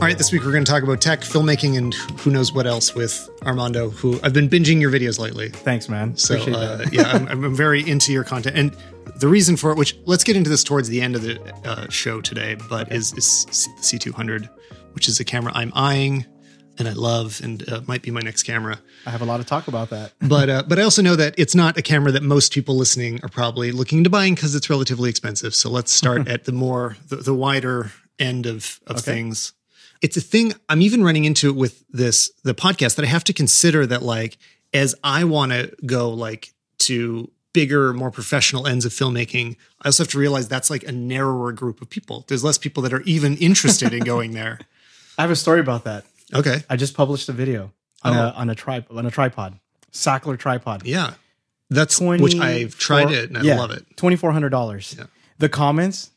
All right, this week we're going to talk about tech, filmmaking, and who knows what else with Armando, who I've been binging your videos lately. Thanks, man. So, uh, yeah, I'm, I'm very into your content. And the reason for it, which let's get into this towards the end of the uh, show today, but is, is the C200, which is a camera I'm eyeing and I love and uh, might be my next camera. I have a lot to talk about that. But uh, but I also know that it's not a camera that most people listening are probably looking into buying because it's relatively expensive. So let's start at the more the, the wider end of of Okay. things. It's a thing I'm even running into with this the podcast that I have to consider that like as I want to go like to bigger, more professional ends of filmmaking, I also have to realize that's like a narrower group of people. There's less people that are even interested in going there. I have a story about that. Okay. I just published a video on Oh. a on a tri- on a tripod, Sachtler tripod. Yeah. That's which I've tried 24 it and I yeah, love it. Twenty four hundred dollars. Yeah. The comments,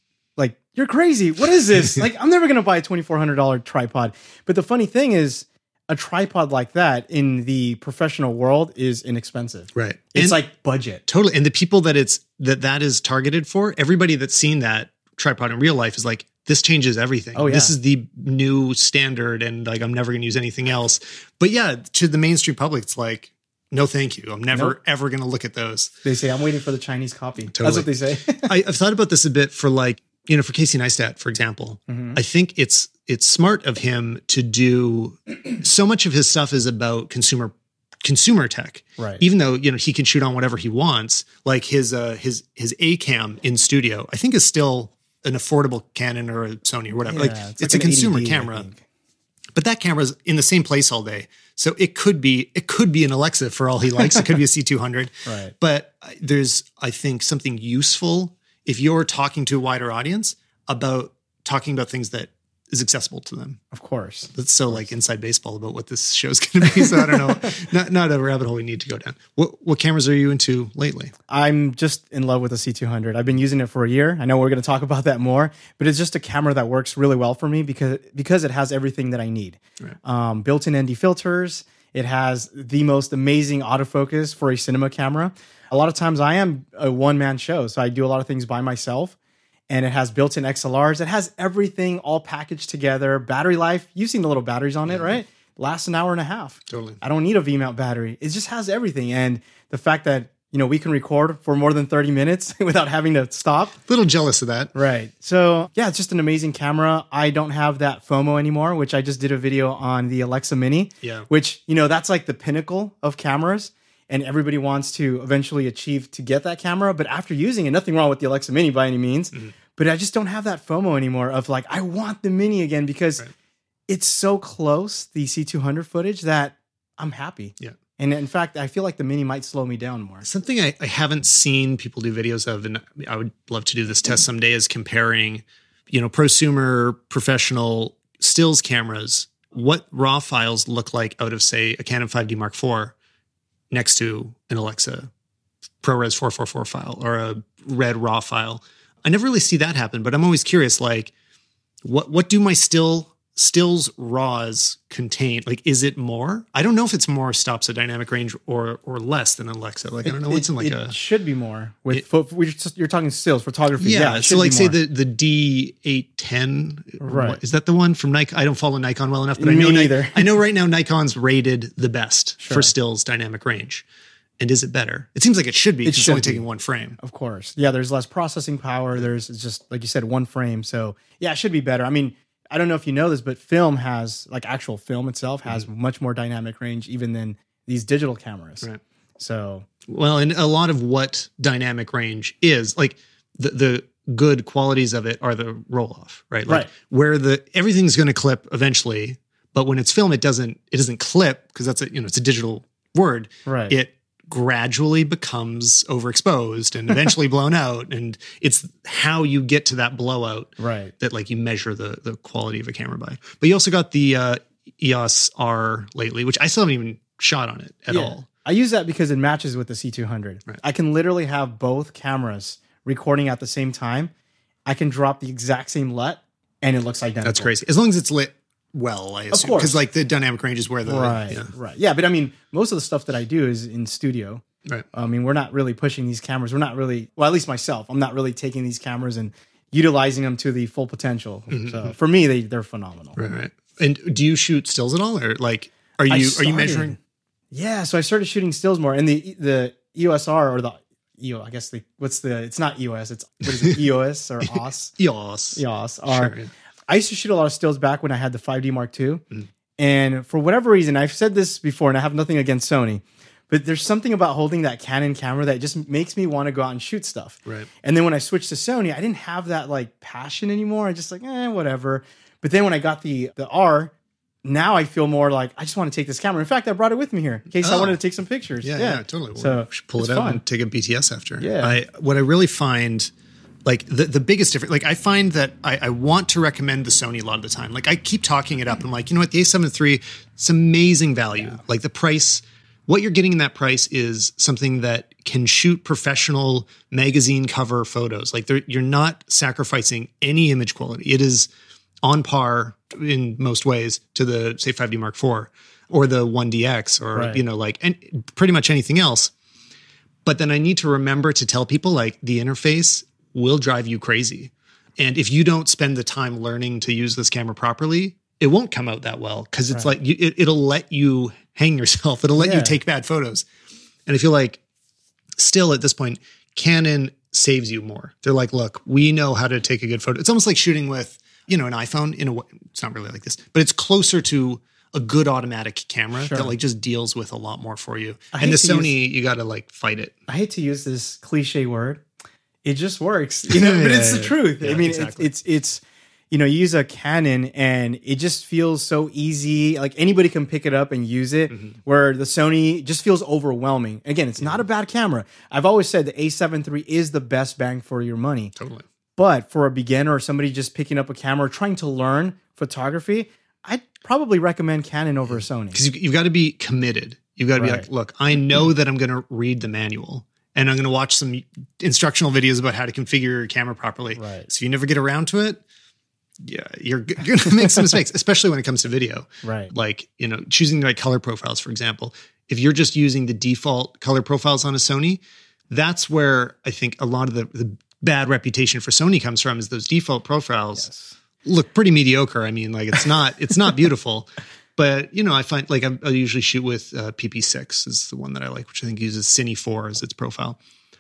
you're crazy. What is this? like, I'm never gonna buy a twenty four hundred dollar tripod. But the funny thing is, a tripod like that in the professional world is inexpensive. Right. It's And- like budget. Totally. And the people that it's that that is targeted for, everybody that's seen that tripod in real life is like, this changes everything. Oh, yeah. This is the new standard and like I'm never gonna use anything else. But yeah, to the mainstream public, it's like, no thank you. I'm never Nope. ever gonna look at those. They say I'm waiting for the Chinese copy. Totally. That's what they say. I, I've thought about this a bit for like, you know, for Casey Neistat, for example. Mhm. I think it's it's smart of him to do so much of his stuff is about consumer consumer tech. Right. Even though, you know, he can shoot on whatever he wants, like his uh his his A cam in studio, I think is still an affordable Canon or a Sony or whatever. like Yeah, it's, like a consumer 80D, I camera. But that camera's in the same place all day. So it could be it could be an Alexa for all he likes. it could be a C200. Right. But there's I think something useful if you're talking to a wider audience about talking about things that is accessible to them. Of course. That's so like inside baseball about what this show's going to be. So I don't know. not not a rabbit hole we need to go down. What what cameras are you into lately? I'm just in love with the C200. I've been using it for a year. I know we're going to talk about that more, but it's just a camera that works really well for me because because it has everything that I need. Right. Um, built-in ND filters. It has the most amazing autofocus for a cinema camera. A lot of times I am a one-man show, so I do a lot of things by myself. And it has built-in XLRs. It has everything all packaged together. Battery life. You've seen the little batteries on it, right? Lasts an hour and a half. Totally. I don't need a V mount battery. It just has everything. And the fact that, you know, we can record for more than 30 minutes without having to stop. A little jealous of that. Right. So, yeah, it's just an amazing camera. I don't have that FOMO anymore, which I just did a video on the Alexa Mini. Yeah. Which, you know, that's like the pinnacle of cameras. And everybody wants to eventually achieve to get that camera. But after using it, nothing wrong with the Alexa Mini by any means. Mm-hmm. But I just don't have that FOMO anymore of like, I want the Mini again because Right. it's so close, the C200 footage, that I'm happy. Yeah. And in fact, I feel like the Mini might slow me down more. Something I, I haven't seen people do videos of, and I would love to do this test someday, is comparing, you know, prosumer professional stills cameras, what raw files look like out of, say, a Canon 5D Mark IV next to an Alexa ProRes 444 file or a red raw file. I never really see that happen, but I'm always curious, like, what what do my still stills raws contain? Like, is it more? I don't know if it's more stops at dynamic range or or less than Alexa. Like, I don't know what's in like a it a should be more with It- we're just, you're talking stills photography. yeah. Yeah, so like, say the the D eight ten. Right. Is that the one from Nikon? I don't follow Nikon well enough, but I Me know Ni- neither. I know right now Nikon's rated the best Sure. for stills dynamic range. And is it better? It seems like it should be. It It's only be. taking one frame. Of course. Yeah, there's less processing power. There's just like you said, one frame. So yeah, it should be better. I mean, I don't know if you know this, but film has like actual film itself has mm-hmm. much more dynamic range even than these digital cameras. Right. So Well, and a lot of what dynamic range is, like the the good qualities of it are the roll off, right? Like Right. where the everything's going to clip eventually, but when it's film, it doesn't it doesn't clip because that's a you know it's a digital word. right. It gradually becomes overexposed and eventually blown out, and it's how you get to that blowout right. that like you measure the the quality of a camera by. But you also got the uh, EOS R lately, which I still haven't even shot on it at Yeah. all. I use that because it matches with the C200. Right. I can literally have both cameras recording at the same time. I can drop the exact same LUT and it looks identical. That's crazy. As long as it's lit well, I assume. Because like the dynamic range is where the Right. yeah. Right. Yeah. But I mean, most of the stuff that I do is in studio. Right. I mean, we're not really pushing these cameras. We're not really, well, at least myself, I'm not really taking these cameras and utilizing them to the full potential. Mm-hmm, so mm-hmm. for me, they, they're phenomenal. Right, right. And do you shoot stills at all, or like are you are you measuring? Yeah, so I started shooting stills more, and the the EOSR or the EO, I guess the what's the it's not EOS, it's what is it EOS or OS Yes. EOS R. Sure. I used to shoot a lot of stills back when I had the 5D Mark II, Mhm. and for whatever reason, I've said this before, and I have nothing against Sony, but there's something about holding that Canon camera that just makes me want to go out and shoot stuff. Right. And then when I switched to Sony, I didn't have that like passion anymore. I just like, eh, whatever. But then when I got the the R, now I feel more like I just want to take this camera. In fact, I brought it with me here in case I Oh. wanted to take some pictures. Yeah, yeah, totally. So, we should pull it out fun. and take a BTS after. Yeah. I what I really find like the, the biggest difference like I find that I, I want to recommend the Sony a lot of the time. Like I keep talking it up. I'm like, you know what, the A7 III, it's amazing value. Like the price, what you're getting in that price is something that can shoot professional magazine cover photos. Like you're not sacrificing any image quality. It is on par in most ways to the say 5D Mark IV or the 1DX or Right. you know like and pretty much anything else. But then I need to remember to tell people like the interface will drive you crazy. And if you don't spend the time learning to use this camera properly, it won't come out that well because it's like you, it, it'll let you hang yourself. It'll let Yeah. you take bad photos. And I feel like still at this point, Canon saves you more. They're like, look, we know how to take a good photo. It's almost like shooting with, you know, an iPhone in a way. It's not really like this, but it's closer to a good automatic camera Sure. that like just deals with a lot more for you. I and the Sony, you got to like fight it. I hate to use this cliche word. It just works, you know, but it's the Yeah, truth. I mean, exactly. it's, it's, it's, you know, you use a Canon and it just feels so easy. Like anybody can pick it up and use it, Mm-hmm. where the Sony just feels overwhelming. Again, it's not a bad camera. I've always said the A7 III is the best bang for your money. Totally. But for a beginner or somebody just picking up a camera, trying to learn photography, I'd probably recommend Canon over a Sony. because you, you've got to be committed. You've got to be like, look, I know that I'm going to read the manual and I'm going to watch some instructional videos about how to configure your camera properly. Right. So if you never get around to it, yeah, you're going to make some mistakes, especially when it comes to video. Right. Like, you know, choosing the right color profiles, for example. If you're just using the default color profiles on a Sony, that's where I think a lot of the, the bad reputation for Sony comes from is those default profiles Yes. look pretty mediocre. I mean, like it's not it's not beautiful, but you know, I find like I, I usually shoot with uh, PP6 is the one that I like, which I think uses Cine 4 as its profile.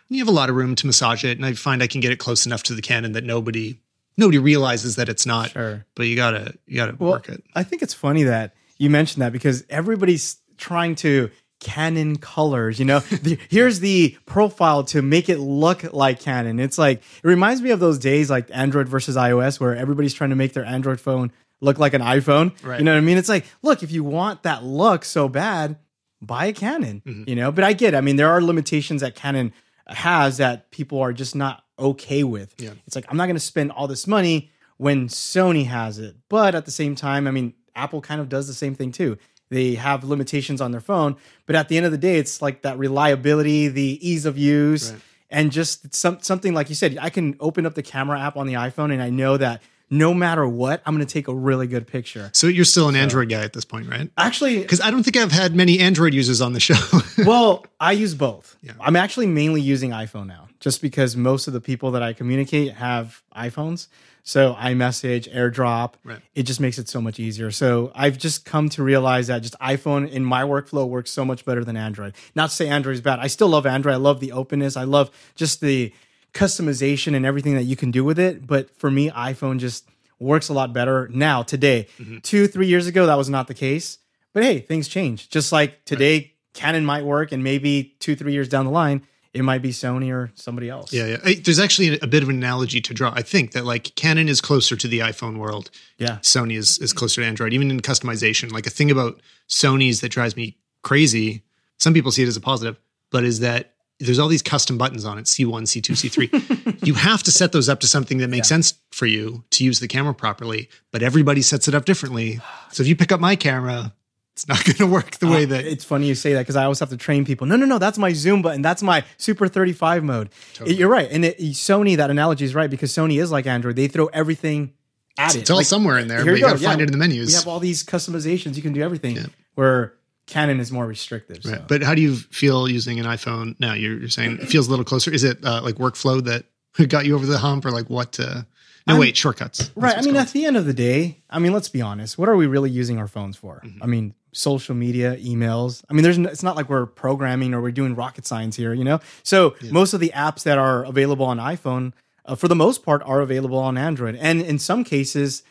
And you have a lot of room to massage it, and I find I can get it close enough to the Canon that nobody nobody realizes that it's not. Sure. But you gotta you gotta Well, work it. I think it's funny that you mentioned that because everybody's trying to Canon colors. You know, The- here's the profile to make it look like Canon. It's like it reminds me of those days like Android versus iOS where everybody's trying to make their Android phone look like an iPhone. Right. You know what I mean? It's like, look, if you want that look so bad, buy a Canon. Mm-hmm. You know, but I get. It. I mean, there are limitations that Canon has that people are just not okay with. Yeah. It's like I'm not going to spend all this money when Sony has it. But at the same time, I mean, Apple kind of does the same thing too. They have limitations on their phone, but at the end of the day, it's like that reliability, the ease of use, Right. and just some, something like you said. I can open up the camera app on the iPhone, and I know that no matter what, I'm going to take a really good picture. So you're still an Android guy at this point, right? Actually, Because I don't think I've had many Android users on the show. well, I use both. Yeah. I'm actually mainly using iPhone now, just because most of the people that I communicate have iPhones. So iMessage, AirDrop, Right. it just makes it so much easier. So I've just come to realize that just iPhone in my workflow works so much better than Android. Not to say Android is bad. I still love Android. I love the openness. I love just the customization and everything that you can do with it. But for me, iPhone just works a lot better now, today. Mm-hmm. Two, three years ago, that was not the case. But hey, things change. Just like today, Canon might work, and maybe two, three years down the line, it might be Sony or somebody else. yeah, yeah. There's actually a bit of an analogy to draw. I think that like Canon is closer to the iPhone world Yeah. Sony is, is closer to Android, even in customization. Like a thing about Sony's that drives me crazy, some people see it as a positive, but is that there's all these custom buttons on it C1, C2, C3. you have to set those up to something that makes sense for you to use the camera properly, but everybody sets it up differently. So if you pick up my camera, it's not going to work the uh, way that. It's funny you say that because I always have to train people. No, no, no, that's my zoom button. That's my Super 35 mode. Totally. You're right. And it, Sony, that analogy is right because Sony is like Android. They throw everything at it. it's all Like, somewhere in there, but you you go. got to find it in the menus. We have all these customizations. You can do everything. Yeah. Where Canon is more restrictive. So. Right. But how do you feel using an iPhone now? You're, you're saying it feels a little closer. Is it uh, like workflow that got you over the hump, or like what? Uh, no, I'm- wait, shortcuts. That's Right. I mean, at the end of the day, I mean, let's be honest. What are we really using our phones for? Mm-hmm. I mean, social media, emails. I mean, there's n- it's not like we're programming or we're doing rocket science here, you know. So most of the apps that are available on iPhone, uh, for the most part, are available on Android, and in some cases.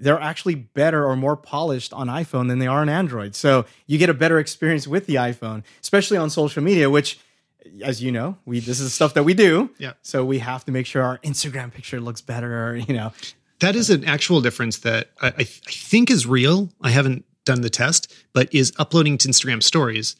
They're actually better or more polished on iPhone than they are on Android. So you get a better experience with the iPhone, especially on social media, which, as you know, we this is stuff that we do. Yeah. So we have to make sure our Instagram picture looks better, you know. That is an actual difference that I, I, th- I think is real. I haven't done the test, but is uploading to Instagram stories.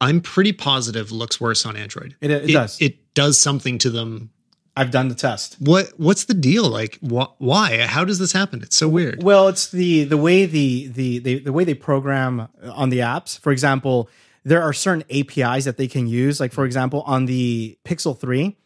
I'm pretty positive looks worse on Android. It- it does. It does something to them. I've done the test. What What's the deal? Like, wh- why? How does this happen? It's so weird. Well, it's the the way the the the, the way they program on the apps. For example, there are certain APIs that they can use. Like for example, on the Pixel 3,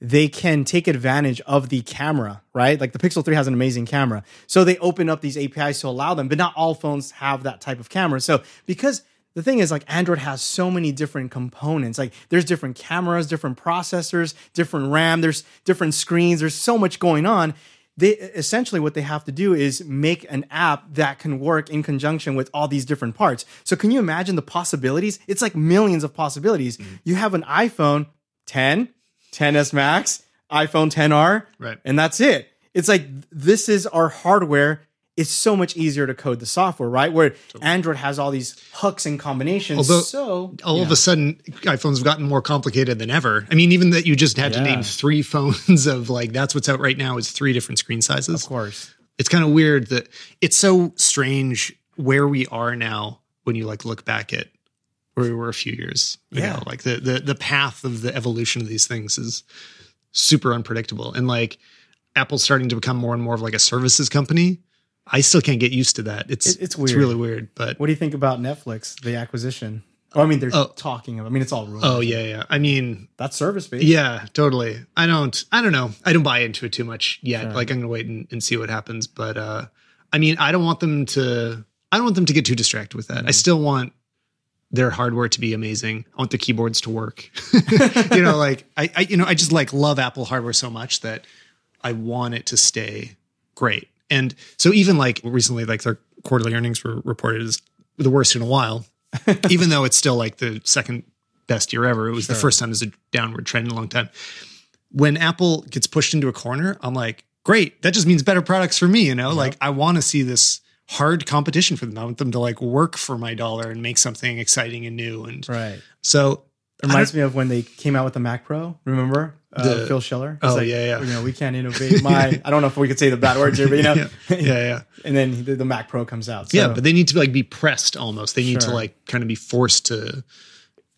they can take advantage of the camera, right? Like the Pixel 3 has an amazing camera. So they open up these APIs to allow them, but not all phones have that type of camera. So because the thing is like Android has so many different components. Like there's different cameras, different processors, different RAM, there's different screens, there's so much going on. They essentially what they have to do is make an app that can work in conjunction with all these different parts. So can you imagine the possibilities? It's like millions of possibilities. Mm-hmm. You have an iPhone 10, 10s Max, iPhone 10R, Right. and that's it. It's like this is our hardware. It's so much easier to code the software, right? Where Android has all these hooks and combinations. Although, so All of a sudden, iPhones have gotten more complicated than ever. I mean, even that you just had to name three phones of like that's what's out right now is three different screen sizes. of course, it's kind of weird that it's so strange where we are now when you like look back at where we were a few years Yeah. ago. Like the the the path of the evolution of these things is super unpredictable. And like Apple's starting to become more and more of like a services company. I still can't get used to that. It's It- it's It's really weird. But what do you think about Netflix, the acquisition? Oh, I mean, they're Oh. talking. I mean, it's all rumors. oh yeah, yeah. I mean, that's service based. Yeah, totally. I don't I don't know. I don't buy into it too much yet. Sure. Like I'm gonna wait and, and see what happens. But uh I mean I don't want them to I don't want them to get too distracted with that. Mm-hmm. I still want their hardware to be amazing. I want the keyboards to work. you know, like I, I you know, I just like love Apple hardware so much that I want it to stay great. And so even like recently, like their quarterly earnings were reported as the worst in a while, even though it's still like the second best year ever. It was the first time there's a downward trend in a long time. When Apple gets pushed into a corner, I'm like, great. That just means better products for me. You know, like I want to see this hard competition for them. I want them to like work for my dollar and make something exciting and new. And right. so It reminds me of when they came out with the Mac Pro. Remember uh, The- Phil Schiller? It's Oh, like, yeah, yeah. You know, we can't innovate. My, I don't know if we could say the bad words here, but you know, yeah, yeah, yeah. and then the, the Mac Pro comes out. So, yeah, but they need to like be pressed almost. They need to like kind of be forced to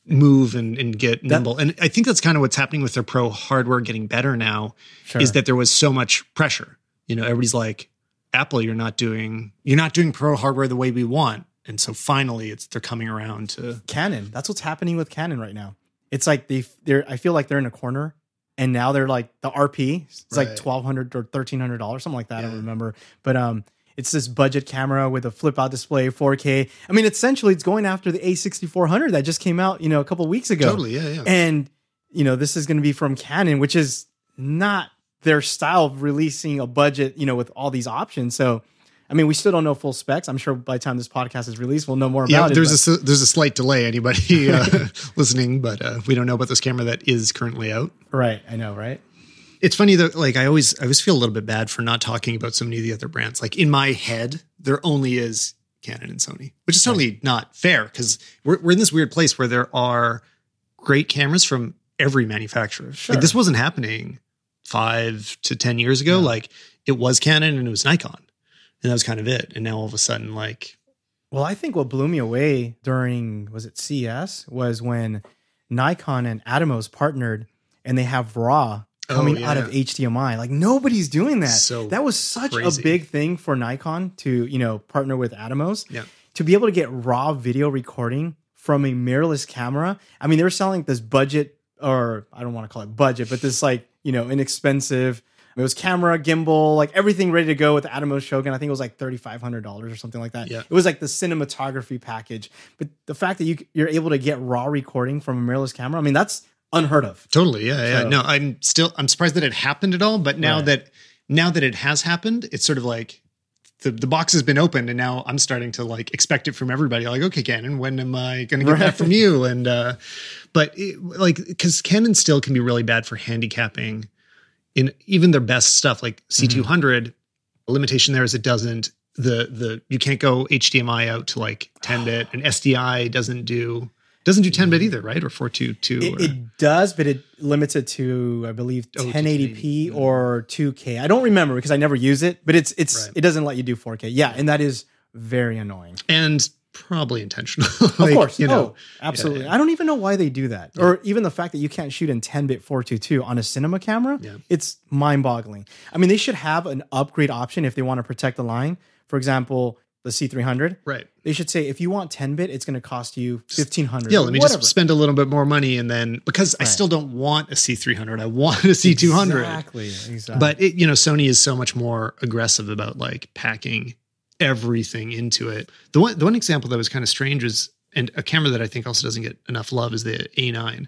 move and, and get nimble. And I think that's kind of what's happening with their pro hardware getting better now Sure. is that there was so much pressure. You know, everybody's like, Apple, you're not doing you're not doing pro hardware the way we want. And so finally it's they're coming around to Canon. That's what's happening with Canon right now. It's like they they're I feel like they're in a corner and now they're like the RP. It's like Right. twelve hundred or thirteen hundred dollars, something like that. I don't remember. But um it's this budget camera with a flip out display, 4K. I mean, essentially it's going after the A6400 that just came out, you know, a couple weeks ago. totally, yeah, yeah. And you know, this is going to be from Canon, which is not their style of releasing a budget, you know, with all these options. So I mean, we still don't know full specs. I'm sure by the time this podcast is released, we'll know more yeah, about it. there's but- a there's a slight delay. Anybody uh, listening, but uh, we don't know about this camera that is currently out. right. I know, right? It's funny though, like I always I always feel a little bit bad for not talking about so many of the other brands. Like in my head, there only is Canon and Sony, which is totally not fair because we're we're in this weird place where there are great cameras from every manufacturer. Sure. Like this wasn't happening five to ten years ago. Like it was Canon and it was Nikon. And that was kind of it. And now all of a sudden, like Well, I think what blew me away during was it CES was when Nikon and Atomos partnered and they have RAW Oh, coming out of HDMI. Like nobody's doing that. So that was such crazy. a big thing for Nikon to, you know, partner with Atomos. Yeah. To be able to get raw video recording from a mirrorless camera. I mean, they were selling this budget or I don't want to call it budget, but this like, you know, inexpensive it was camera, gimbal, like everything ready to go with the Atomos Shogun. I think it was like thirty five hundred dollars or something like that. Yeah. It was like the cinematography package. But the fact that you you're able to get raw recording from a mirrorless camera, I mean, that's unheard of. Totally. Yeah. Yeah. No, I'm still, I'm surprised that it happened at all. But now Right. that, now that it has happened, it's sort of like the, the box has been opened and now I'm starting to like expect it from everybody. Like, okay, Canon, when am I going to get that from you? And, uh, but it, like, cause Canon still can be really bad for handicapping in even their best stuff, like Mm-hmm. C200. The limitation there is it doesn't, the, the, you can't go HDMI out to like 10 bit and SDI doesn't do, doesn't do 10 bit either, right? Or 422. Mm-hmm. It, or, it does, but it limits it to I believe Oh, 1080p 1080p. or 2K. I don't remember because I never use it, but it's it's Right. it doesn't let you do 4K. Yeah, and that is very annoying. and probably intentional. Of course, you know. oh, absolutely. yeah. I don't even know why they do that, or even the fact that you can't shoot in 10-bit 422 on a cinema camera. Yeah. It's mind-boggling. I mean, they should have an upgrade option if they want to protect the line. For example, the C300. Right. They should say if you want 10-bit, it's going to cost you 1500. Yeah, let me whatever. just spend a little bit more money and then because I still don't want a C300, I want a C200. Exactly. Exactly. But it, you know, Sony is so much more aggressive about like packing everything into it. The one the one example that was kind of strange is and a camera that I think also doesn't get enough love is the A9,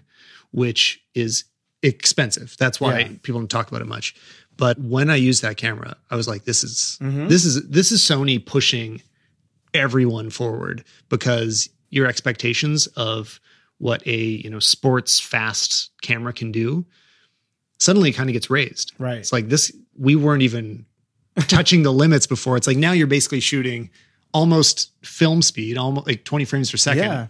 which is expensive. That's why Yeah. people don't talk about it much. But when I used that camera, I was like, this is Mhm. this is this is Sony pushing everyone forward because your expectations of what a you know sports fast camera can do suddenly kind of gets raised. Right. It's like this we weren't even touching the limits before. It's like now you're basically shooting almost film speed, almost like 20 frames per second. Yeah.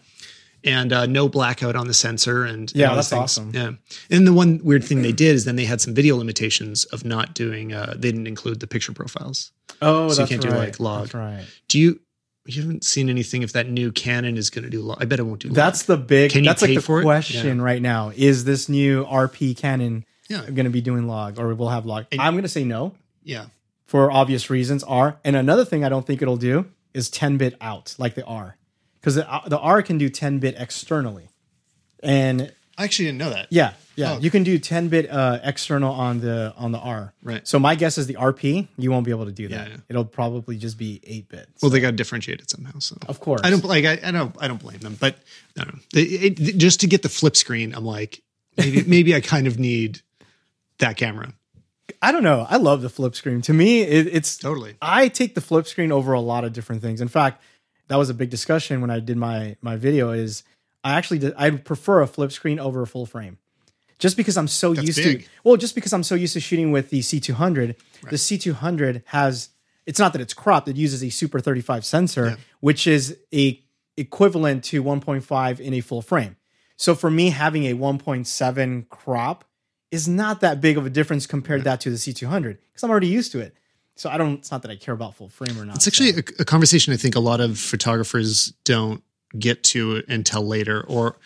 And uh, no blackout on the sensor, and Yeah, those that's things. awesome. Yeah, and the one weird thing they did is then they had some video limitations of not doing. Uh, they didn't include the picture profiles. Oh, So you can't do, like, log. That's right. Do you? You haven't seen anything if that new Canon is going to do. Log. I bet it won't do. That's the big. Can you that's pay like the for question right now. Is this new RP Canon yeah, going to be doing log, or we'll have log? I'm going to say no yeah. For obvious reasons. R and another thing I don't think it'll do is 10 bit out like the R, because the, uh, the R can do 10 bit externally, and I actually didn't know that. yeah, yeah, Oh. you can do 10 bit uh, external on the on the R. Right. So my guess is the RP you won't be able to do that. Yeah, yeah. It'll probably just be 8 bit. Well, they got to differentiate it somehow. So Of course. I don't like. I, I don't. I don't blame them. But I don't know. It- it- just to get the flip screen, I'm like, maybe maybe I kind of need that camera. I don't know. I love the flip screen. To me, it, it's Totally. I take the flip screen over a lot of different things. In fact, that was a big discussion when I did my my video. Is I actually did, I prefer a flip screen over a full frame, just because I'm so That's used big. to. Well, just because I'm so used to shooting with the C200. The C200 has. It's not that it's cropped. It uses a Super 35 sensor, Yeah. which is a equivalent to 1.5 in a full frame. So for me, having a 1.7 crop is not that big of a difference compared that to the C200 because I'm already used to it. So I don't. It's not that I care about full frame or not. It's actually a, a conversation I think a lot of photographers don't get to until later, or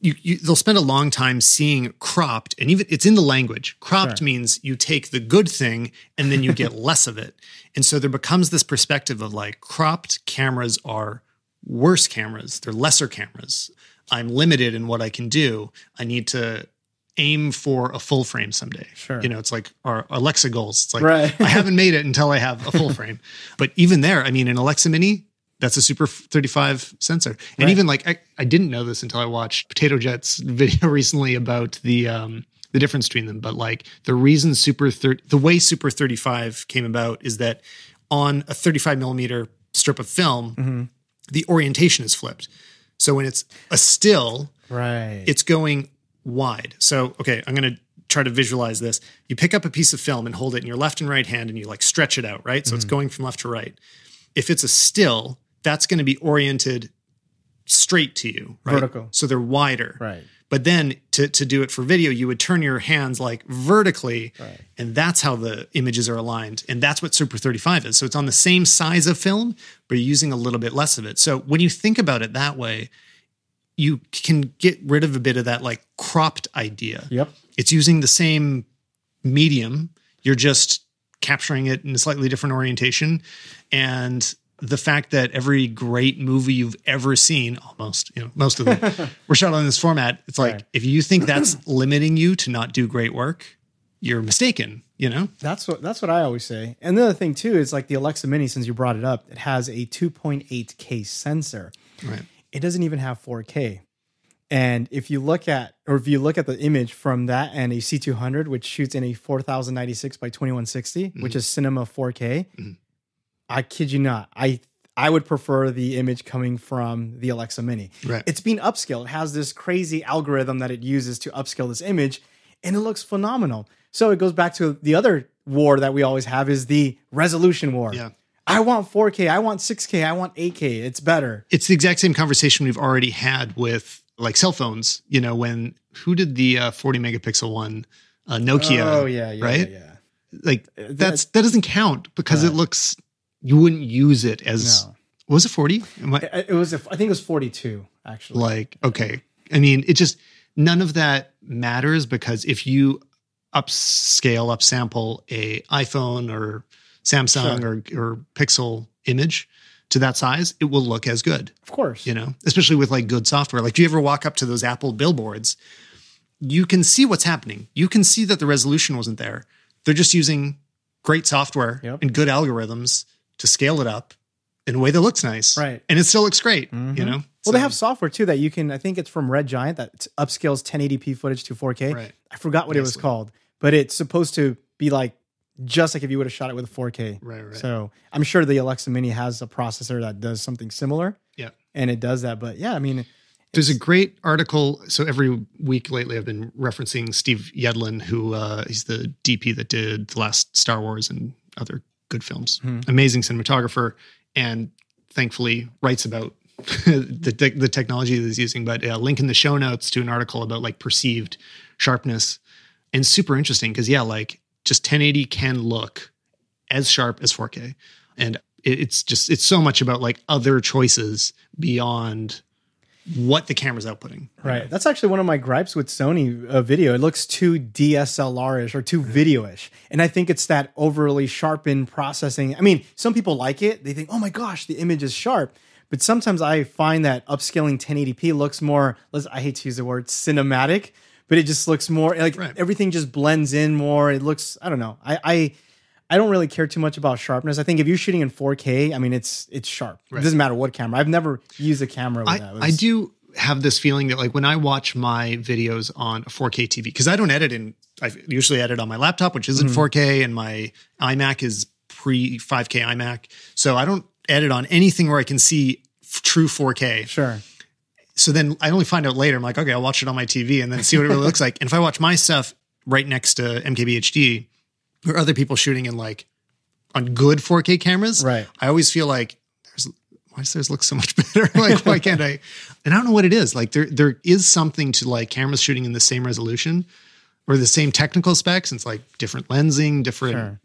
you, you they'll spend a long time seeing cropped, and even it's in the language. Cropped Sure. means you take the good thing and then you get less of it, and so there becomes this perspective of like cropped cameras are worse cameras, they're lesser cameras. I'm limited in what I can do. I need to aim for a full frame someday. Sure. You know, it's like our Alexa goals. It's like Right. I haven't made it until I have a full frame. But even there, I mean, an Alexa Mini, that's a Super 35 sensor. And Right. even like I, I didn't know this until I watched Potato Jet's video recently about the um the difference between them. But like the reason Super 30, the way Super 35 came about is that on a 35 millimeter strip of film, Mm-hmm. the orientation is flipped. So when it's a still, right. it's going wide. So, okay, I'm going to try to visualize this. You pick up a piece of film and hold it in your left and right hand and you like stretch it out, right? So it's mm-hmm. going from left to right. If it's a still, that's going to be oriented straight to you, right? Vertical. So they're wider. right. But then to, to do it for video, you would turn your hands like vertically, Right. and that's how the images are aligned. And that's what Super 35 is. So it's on the same size of film, but you're using a little bit less of it. So when you think about it that way, you can get rid of a bit of that like cropped idea. Yep. It's using the same medium, you're just capturing it in a slightly different orientation. And the fact that every great movie you've ever seen, almost, you know, most of them were shot on this format. It's like Right. if you think that's limiting you to not do great work, you're mistaken, you know? That's what that's what I always say. And the other thing too is like the Alexa Mini. Since you brought it up, it has a 2.8K sensor. Right. It doesn't even have 4K. And if you look at, or if you look at the image from that and a C200, which shoots in a 4096 by 2160, Mm-hmm. which is cinema 4K, I kid you not, I I would prefer the image coming from the Alexa Mini. Right. It's been upscaled. It has this crazy algorithm that it uses to upscale this image, and it looks phenomenal. So it goes back to the other war that we always have is the resolution war. Yeah. I want 4K, I want 6K, I want 8K. It's better. It's the exact same conversation we've already had with like cell phones. You know, when who did the uh, 40 megapixel one? Uh, Nokia. oh yeah, yeah, right? yeah. Like that's that doesn't count because it looks. You wouldn't use it as. No. Was it 40? Am I, It it was a, I think it was 42 actually. like okay i mean it just none of that matters because if you upscale upsample a iphone or samsung or, or pixel image to that size it will look as good of course. you know especially with like good software like do you ever walk up to those apple billboards you can see what's happening you can see that the resolution wasn't there they're just using great software Yep. and good algorithms to scale it up in a way that looks nice Right. and it still looks great you Mhm. know Well, they have software too that you can. I think it's from Red Giant that upscales 1080p footage to 4K. Right. I forgot what it was called, but it's supposed to be like just like if you would have shot it with a 4K. Right, right. So I'm sure the Alexa Mini has a processor that does something similar, yeah and it does that. But yeah, I mean, There's a great article. So every week lately, I've been referencing Steve Yedlin, who uh, he's the DP that did the last Star Wars and other good films. Amazing cinematographer, and thankfully writes about the te- the technology that he's using. But uh, link in the show notes to an article about like perceived sharpness, and super interesting because yeah, like just 1080 can look as sharp as 4K, and it's just it's so much about like other choices beyond what the camera's outputting. Right. That's actually one of my gripes with Sony uh, video. It looks too DSLR-ish or too video-ish. And I think it's that overly sharpened processing. I mean, some people like it. They think, "Oh my gosh, the image is sharp." But sometimes I find that upscaling 1080p looks more I hate to use the word cinematic, but it just looks more like Right. everything just blends in more. It looks I don't know. I I I don't really care too much about sharpness. I think if you're shooting in 4K, I mean it's it's sharp. It doesn't matter what camera. I've never used a camera with I, that. It I do have this feeling that like when I watch my videos on a 4K TV, because I don't edit in, I usually edit on my laptop, which isn't mm-hmm. 4K, and my iMac is pre 5K iMac. So I don't edit on anything where I can see f- true 4K. Sure. So then I only find out later. I'm like, okay, I'll watch it on my TV and then see what it really looks like. And if I watch my stuff right next to MKBHD or other people shooting in like on good 4K cameras, Right. I always feel like there's why does theirs look so much better? like why can't I? And I don't know what it is. Like there there is something to like cameras shooting in the same resolution or the same technical specs. And it's like different lensing, different Sure.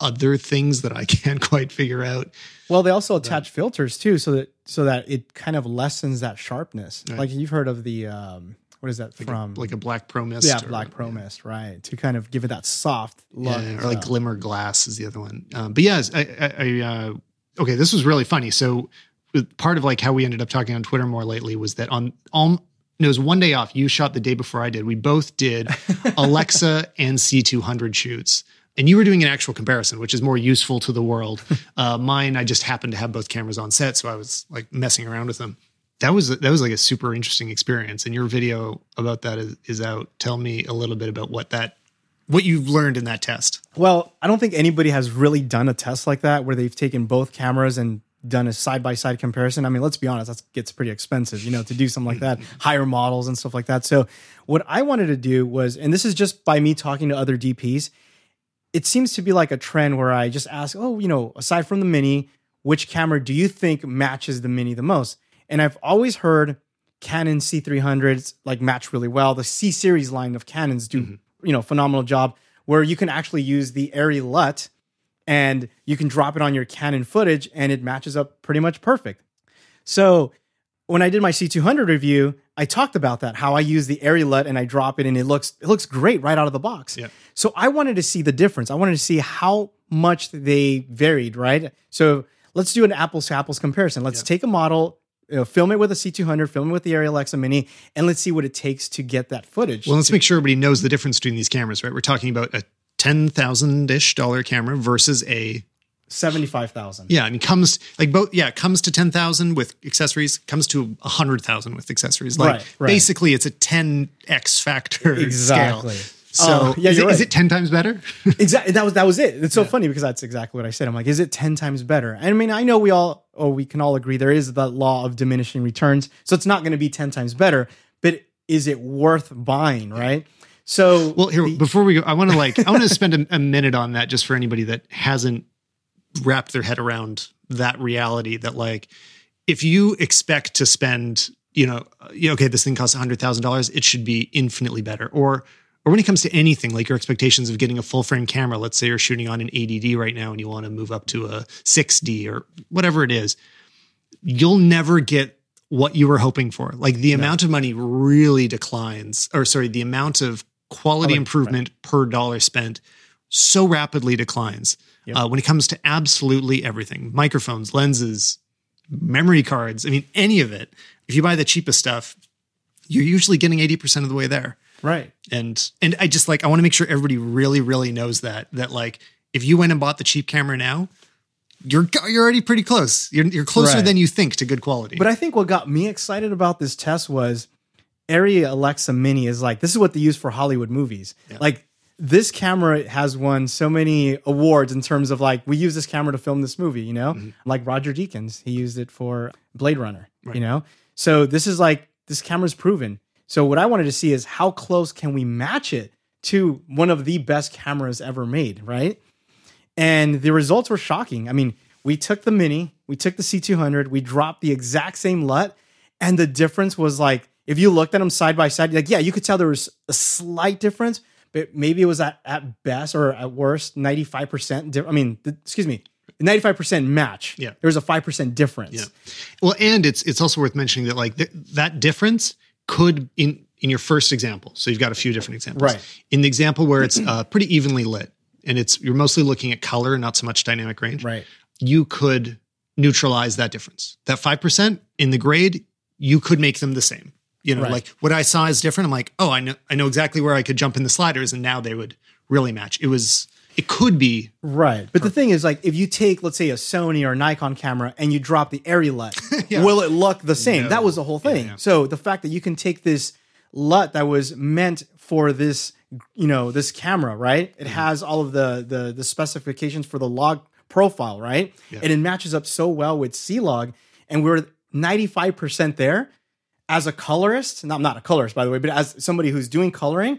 Other things that I can't quite figure out. Well, they also attach filters too, so that so that it kind of lessens that sharpness. Like you've heard of the um, what is that from? Like a black pro mist. yeah, or- Black Pro Mist, right? To kind of give it that soft look. Yeah, or like glimmer glass is the other one. Um, but yes, I, I, I uh, okay, this was really funny. So part of like how we ended up talking on Twitter more lately was that on all it was one day off. You shot the day before I did. We both did Alexa and C200 shoots. And you were doing an actual comparison, which is more useful to the world. Uh, mine, I just happened to have both cameras on set, so I was like messing around with them. That was that was like a super interesting experience. And your video about that is, is out. Tell me a little bit about what that what you've learned in that test. Well, I don't think anybody has really done a test like that where they've taken both cameras and done a side by side comparison. I mean, let's be honest, that gets pretty expensive, you know, to do something like that, hire models and stuff like that. So, what I wanted to do was, and this is just by me talking to other DPs, it seems to be like a trend where I just ask, oh, you know, aside from the Mini, which camera do you think matches the Mini the most? And I've always heard Canon C300s like match really well. The C series line of Canons do, mm-hmm. you know, phenomenal job where you can actually use the Arri LUT and you can drop it on your Canon footage and it matches up pretty much perfect. So when I did my C200 review, I talked about that how I use the Arri LUT and I drop it and it looks it looks great right out of the box. Yeah. So I wanted to see the difference. I wanted to see how much they varied, right? So let's do an apples to apples comparison. Let's take a model, you know, film it with a C200, film it with the Arri Alexa Mini, and let's see what it takes to get that footage. Well, let's make sure everybody knows the difference between these cameras, right? We're talking about a ten thousand ish dollar camera versus a seventy-five thousand. Yeah, and comes like both. Yeah, comes to ten thousand with accessories. Comes to a hundred thousand with accessories. Like Right, right. basically, it's a ten x factor Exactly. scale. So Oh, yeah, is, it, is right. it ten times better? Exactly. That was that was it. It's so funny because that's exactly what I said. I'm like, is it ten times better? And I mean, I know we all, or we can all agree, there is the law of diminishing returns, so it's not going to be ten times better. But is it worth buying? Right. So Well, here before we go, I want to like I want to spend a, a minute on that just for anybody that hasn't wrapped their head around that reality that like if you expect to spend, you know, uh, okay, this thing costs hundred thousand dollars, it should be infinitely better. Or or when it comes to anything, like your expectations of getting a full frame camera, let's say you're shooting on an 80D right now and you want to move up to a 6D or whatever it is, you'll never get what you were hoping for. Like the amount of money really declines, or sorry, the amount of quality improvement per dollar spent so rapidly declines uh, when it comes to absolutely everything microphones, lenses, memory cards. I mean, any of it. If you buy the cheapest stuff, you're usually getting 80% of the way there right. and and I just like I want to make sure everybody really really knows that that like if you went and bought the cheap camera now, you're you're already pretty close. You're you're closer Right. than you think to good quality. But I think what got me excited about this test was Arri Alexa Mini is like this is what they use for Hollywood movies. Like this camera has won so many awards in terms of like we use this camera to film this movie, you know? Mm-hmm. Like Roger Deakins, he used it for Blade Runner, you know? So this is like this camera's proven. So what I wanted to see is how close can we match it to one of the best cameras ever made, right? and the results were shocking. I mean, we took the Mini, we took the C200, we dropped the exact same LUT, and the difference was like, if you looked at them side by side, like, yeah, you could tell there was a slight difference, but maybe it was at, at best or at worst 95%. Di- I mean, th- excuse me, 95% match. Yeah. There was a 5% difference. Yeah. Well, and it's it's also worth mentioning that like th- that difference could in in your first example. So you've got a few different examples. Right. In the example where it's uh, pretty evenly lit and it's you're mostly looking at color, not so much dynamic range. Right. You could neutralize that difference. That five percent in the grade, you could make them the same. You know, Right. like what I saw is different. I'm like, oh, I know I know exactly where I could jump in the sliders, and now they would really match. It was it could be Right. But the thing is, like, if you take, let's say, a Sony or a Nikon camera and you drop the Arri LUT, will it look the same? That was the whole thing. yeah. So the fact that you can take this LUT that was meant for this, you know, this camera, right? It mm-hmm. has all of the the the specifications for the log profile, right? And it matches up so well with C log, and we're 95% there. As a colorist, no, I'm not a colorist by the way, but as somebody who's doing coloring,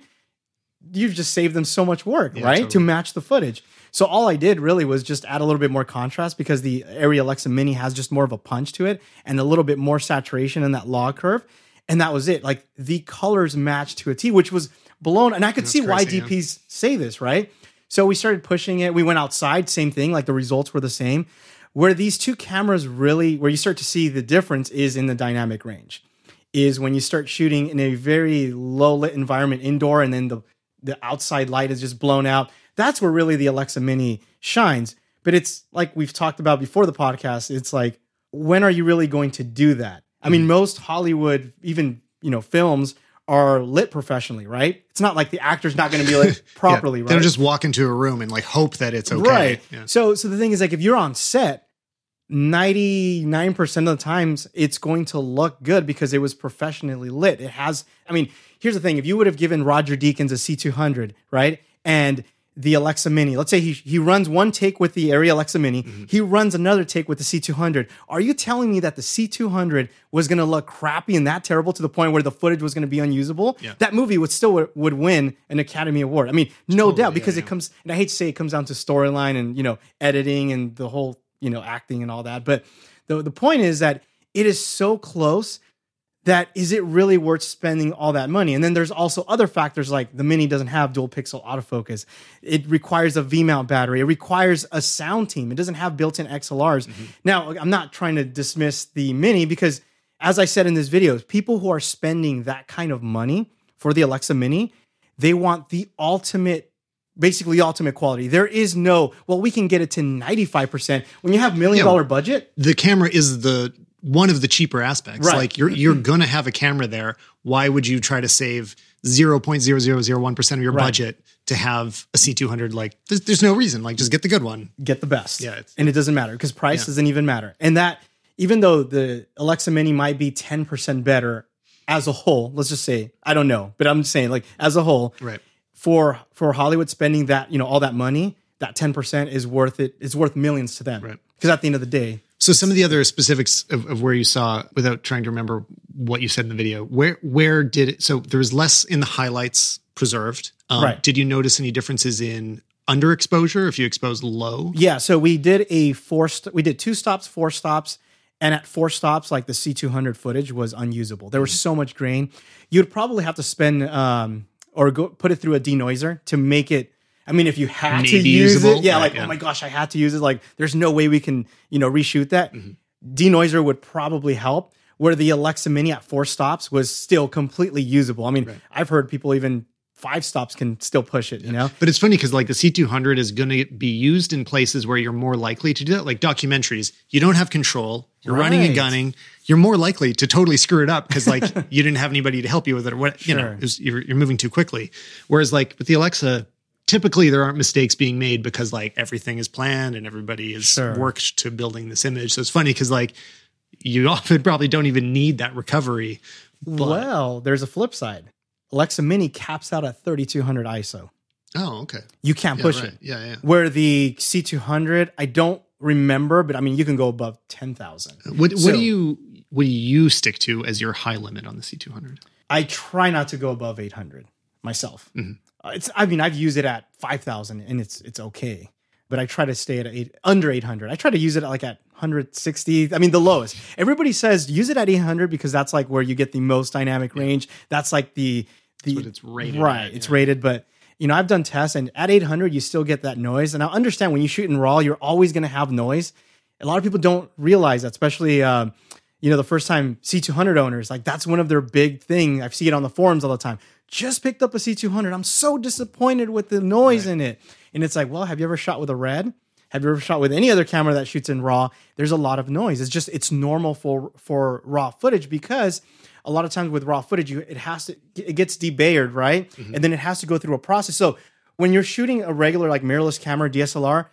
you've just saved them so much work, right? To match the footage. So all I did really was just add a little bit more contrast because the Arri Alexa Mini has just more of a punch to it and a little bit more saturation in that log curve. And that was it. Like the colors matched to a T, which was blown. And I could see why crazy, yeah. DPs say this, right? So we started pushing it. We went outside, same thing, like the results were the same. Where these two cameras really, where you start to see the difference is in the dynamic range is when you start shooting in a very low lit environment indoor and then the the outside light is just blown out. That's where really the Alexa Mini shines. But it's like we've talked about before the podcast, it's like when are you really going to do that? I mean, mm-hmm. most Hollywood even, you know, films are lit professionally, right? It's not like the actor's not going to be lit properly, yeah, right? They don't just walk into a room and like hope that it's okay. Right. Yeah. So so the thing is like if you're on set, 99% of the times it's going to look good because it was professionally lit. It has I mean, here's the thing, if you would have given Roger Deakins a C200, right? And the Alexa Mini. Let's say he he runs one take with the Arri Alexa Mini. Mm-hmm. He runs another take with the C200. Are you telling me that the C200 was going to look crappy and that terrible to the point where the footage was going to be unusable? Yeah. That movie would still would, would win an Academy Award. I mean, no doubt yeah, because it yeah. comes and I hate to say it comes down to storyline and you know editing and the whole you know acting and all that. But the the point is that it is so close that is it really worth spending all that money? And then there's also other factors like the Mini doesn't have dual pixel autofocus. It requires a V mount battery. It requires a sound team. It doesn't have built in XLRs. Mm-hmm. Now, I'm not trying to dismiss the Mini because, as I said in this video, people who are spending that kind of money for the Alexa Mini, they want the ultimate basically ultimate quality. There is no, well, we can get it to 95%. When you have million dollar budget, the camera is the one of the cheaper aspects. Right. Like you're you're gonna have a camera there. Why would you try to save zero point zero zero zero one percent of your budget to have a C200. Like, there's, there's no reason. Like, just get the good one. Get the best. Yeah, it's- and it doesn't matter because price Yeah. doesn't even matter. And that even though the Alexa Mini might be 10% better as a whole, let's just say, I don't know, but I'm just saying like as a whole, Right. For for Hollywood spending that, you know, all that money, that 10% is worth it. It's worth millions to them. Right. Because at the end of the day, So some of the other specifics of, of where you saw, without trying to remember what you said in the video, where where did it? So there was less in the highlights preserved. Um, Right. Did you notice any differences in underexposure if you exposed low? Yeah, so we did a four. St- we did two stops, four stops, and at four stops, like the C200 footage was unusable. There was so much grain. You'd probably have to spend um, or go put it through a denoiser to make it. I mean, if you had to use usable? it, yeah, Right, like yeah. oh my gosh, I had to use it. Like, there's no way we can, you know, reshoot that. Mm-hmm. Denoiser would probably help. Where the Alexa Mini at four stops was still completely usable. I mean, I've heard people even five stops can still push it. You know, But it's funny because like the C200 is going to be used in places where you're more likely to do that, like documentaries. You don't have control. You're running and gunning. You're more likely to totally screw it up because like you didn't have anybody to help you with it or what, you know, Sure. was- you're, you're moving too quickly. Whereas like with the Alexa, typically there aren't mistakes being made because like everything is planned and everybody has Sure. worked to building this image. So it's funny because like you often probably don't even need that recovery. Well, there's a flip side. Alexa Mini caps out at 3200 ISO. oh, okay. You can't Yeah, push right. it. Yeah, yeah. Where the C200, I don't remember, but I mean, you can go above 10,000. What, what So- do you what do you stick to as your high limit on the C200? I try not to go above 800 myself. Mm-hmm. Uh, it's, I mean, I've used it at 5,000 and it's, it's okay, but I try to stay at eight, under 800. I try to use it at like at 160. I mean, the lowest. Everybody says use it at 800 because that's like where you get the most dynamic range. That's like the, the, what it's rated right. at, it's rated, but you know, I've done tests and at 800, you still get that noise. And I understand when you shoot in raw, you're always going to have noise. A lot of people don't realize that, especially, um, you know, the first time C200 owners, like that's one of their big thing. I see it on the forums all the time. Just picked up a C200. I'm so disappointed with the noise in it. And it's like, well, have you ever shot with a red? Have you ever shot with any other camera that shoots in raw? There's a lot of noise. It's just it's normal for for raw footage because a lot of times with raw footage, you it has to it gets debayered, right? Mm-hmm. And then it has to go through a process. So when you're shooting a regular like mirrorless camera DSLR,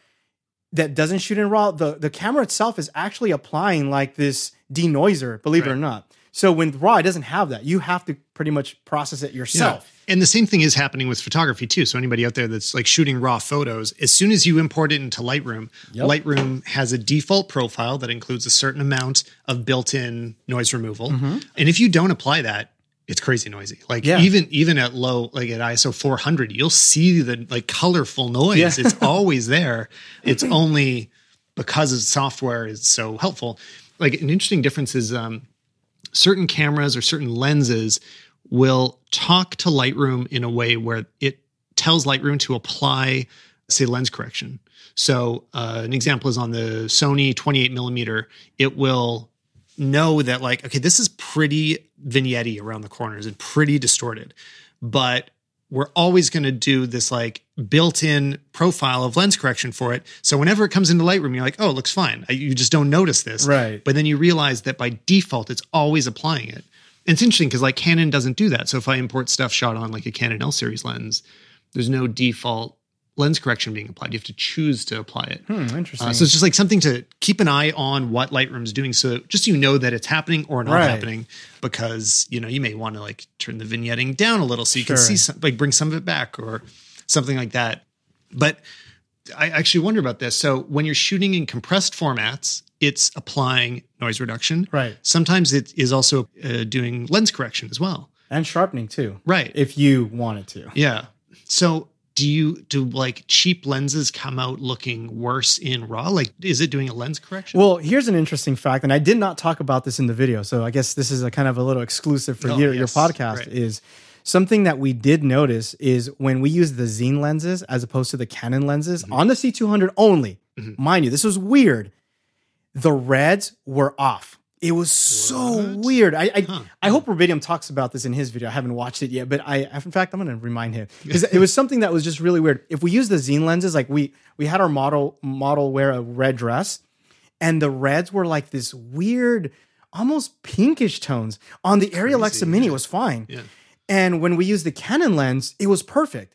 that doesn't shoot in raw, the, the camera itself is actually applying like this denoiser, believe it or not. So when raw, it doesn't have that. You have to pretty much process it yourself. Yeah. And the same thing is happening with photography too. So anybody out there that's like shooting raw photos, as soon as you import it into Lightroom, Yep. Lightroom has a default profile that includes a certain amount of built-in noise removal. And if you don't apply that, it's crazy noisy. Like Yeah. even even at low, like at ISO 400, you'll see the like colorful noise. Yeah. It's always there. It's only because the software is so helpful. Like an interesting difference is um, certain cameras or certain lenses will talk to Lightroom in a way where it tells Lightroom to apply, say, lens correction. So, uh, an example is on the Sony 28 millimeter, it will know that, like, okay, this is pretty vignette around the corners and pretty distorted, but we're always going to do this like built-in profile of lens correction for it. So whenever it comes into Lightroom, you're like, oh, it looks fine. You just don't notice this. Right. But then you realize that by default, it's always applying it. And it's interesting because like Canon doesn't do that. So if I import stuff shot on like a Canon L series lens, there's no default lens correction being applied. You have to choose to apply it. Hmm, interesting. Uh, so it's just like something to keep an eye on what Lightroom's doing, so just so you know that it's happening or not Right. happening. Because you know you may want to like turn the vignetting down a little so you can see some, like bring some of it back or something like that. But I actually wonder about this. So when you're shooting in compressed formats, it's applying noise reduction. Right. Sometimes it is also uh, doing lens correction as well. and sharpening too, Right. if you wanted to. Yeah. So do you do like cheap lenses come out looking worse in raw? Like is it doing a lens correction? Well, here's an interesting fact, and I did not talk about this in the video, so I guess this is a kind of a little exclusive for Oh, your, your podcast. Right. Is something that we did notice is when we use the Xeen lenses as opposed to the Canon lenses Mm-hmm. on the C200 only. Mind you, this was weird. The reds were off. It was so What? weird. I I, Huh. I hope Rubidium talks about this in his video. I haven't watched it yet, but I in fact I'm going to remind him because it was something that was just really weird. If we use the Xeen lenses, like we we had our model model wear a red dress, and the reds were like this weird, almost pinkish tones. On the Arri Alexa Mini, yeah. it was fine, Yeah. and when we used the Canon lens, it was perfect.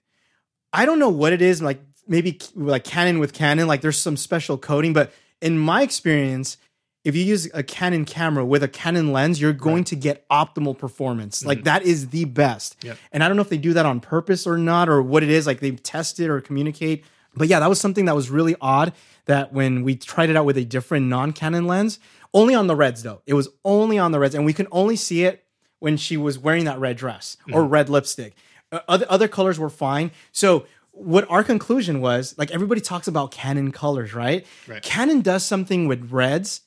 I don't know what it is. Like maybe like Canon with Canon, like there's some special coating. But in my experience, if you use a Canon camera with a Canon lens, you're going right. to get optimal performance. Mm-hmm. Like that is the best. Yep. And I don't know if they do that on purpose or not, or what it is. Like they test it or communicate. But yeah, that was something that was really odd. That when we tried it out with a different non-Canon lens, only on the reds though, it was only on the reds, and we can only see it when she was wearing that red dress mm-hmm. or red lipstick. Other other colors were fine. So what our conclusion was, like everybody talks about Canon colors, right? right. Canon does something with reds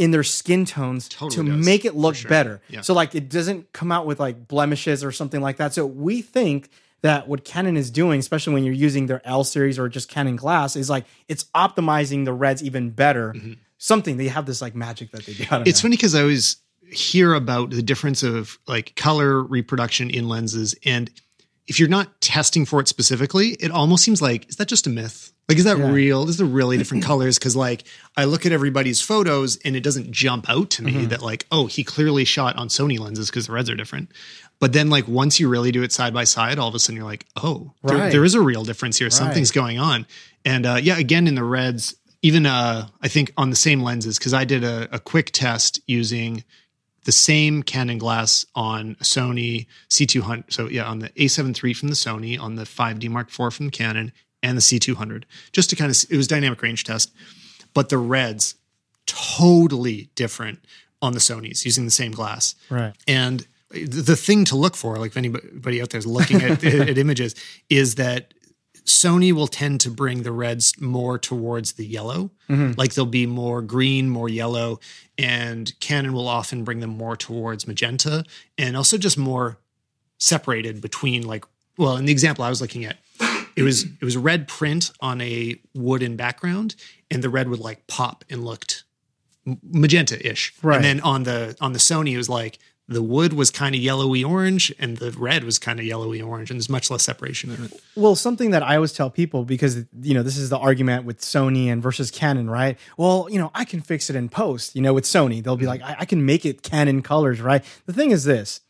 in their skin tones totally to does, make it look sure. better. Yeah. So like it doesn't come out with like blemishes or something like that. So we think that what Canon is doing, especially when you're using their L series or just Canon glass, is like it's optimizing the reds even better. Mm-hmm. Something they have this like magic that they do. It's know. funny because I always hear about the difference of like color reproduction in lenses and if you're not testing for it specifically, it almost seems like is that just a myth? Like, is that yeah. real? Is there really different colors? Because like I look at everybody's photos and it doesn't jump out to me mm-hmm. that like oh he clearly shot on Sony lenses because the reds are different. But then like once you really do it side by side, all of a sudden you're like oh right. there, there is a real difference here. Right. Something's going on. And uh, yeah, again in the reds, even uh, I think on the same lenses because I did a, a quick test using the same Canon glass on Sony C200. So yeah, on the A7 III from the Sony, on the 5D Mark IV from Canon, and the C200, just to kind of it was dynamic range test, but the reds totally different on the Sony's using the same glass. Right. And the thing to look for, like if anybody out there is looking at, at images, is that Sony will tend to bring the reds more towards the yellow. Mm-hmm. Like they'll be more green, more yellow, and Canon will often bring them more towards magenta and also just more separated between like well, in the example I was looking at, it was it was red print on a wooden background and the red would like pop and looked magenta-ish. Right. And then on the on the Sony it was like the wood was kind of yellowy orange and the red was kind of yellowy orange and there's much less separation in it. Well, something that I always tell people because you know, this is the argument with Sony and versus Canon, right? Well, you know, I can fix it in post, you know, with Sony. They'll be mm-hmm. like, I, I can make it Canon colors, right? The thing is this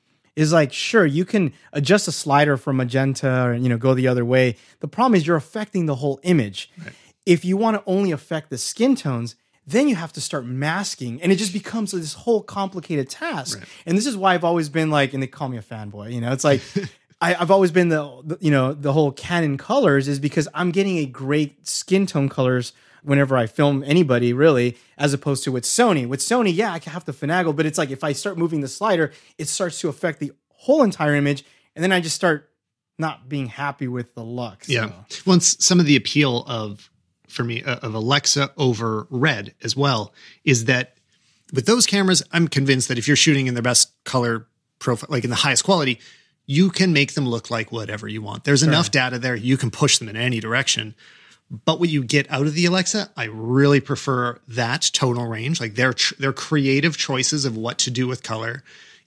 is like sure you can adjust a slider from magenta or you know go the other way the problem is you're affecting the whole image right. if you want to only affect the skin tones then you have to start masking and it just becomes this whole complicated task right. and this is why i've always been like and they call me a fanboy you know it's like I, have always been the, the, you know the whole canon colors is because i'm getting a great skin tone colors whenever i film anybody really as opposed to with sony with sony yeah i can have to finagle but it's like if i start moving the slider it starts to affect the whole entire image and then i just start not being happy with the look so. yeah once some of the appeal of for me uh, of Alexa over Red as well is that with those cameras, I'm convinced that if you're shooting in the best color profile, like in the highest quality, you can make them look like whatever you want. There's sure. enough data there, you can push them in any direction. But what you get out of the Alexa, I really prefer that tonal range, like their their creative choices of what to do with color,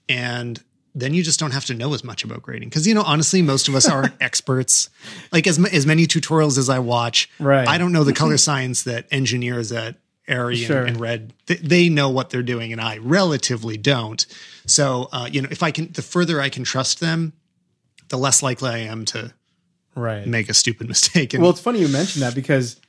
and then you just don't have to know as much about grading. Because you know honestly most of us aren't experts. Like as, as many tutorials as i watch right. I don't know the color science that engineers at Arri sure. and, and, red they, they, know what they're doing and i relatively don't. So uh, you know if i can the further i can trust them the less likely i am to right make a stupid mistake and, well it's funny you mentioned that because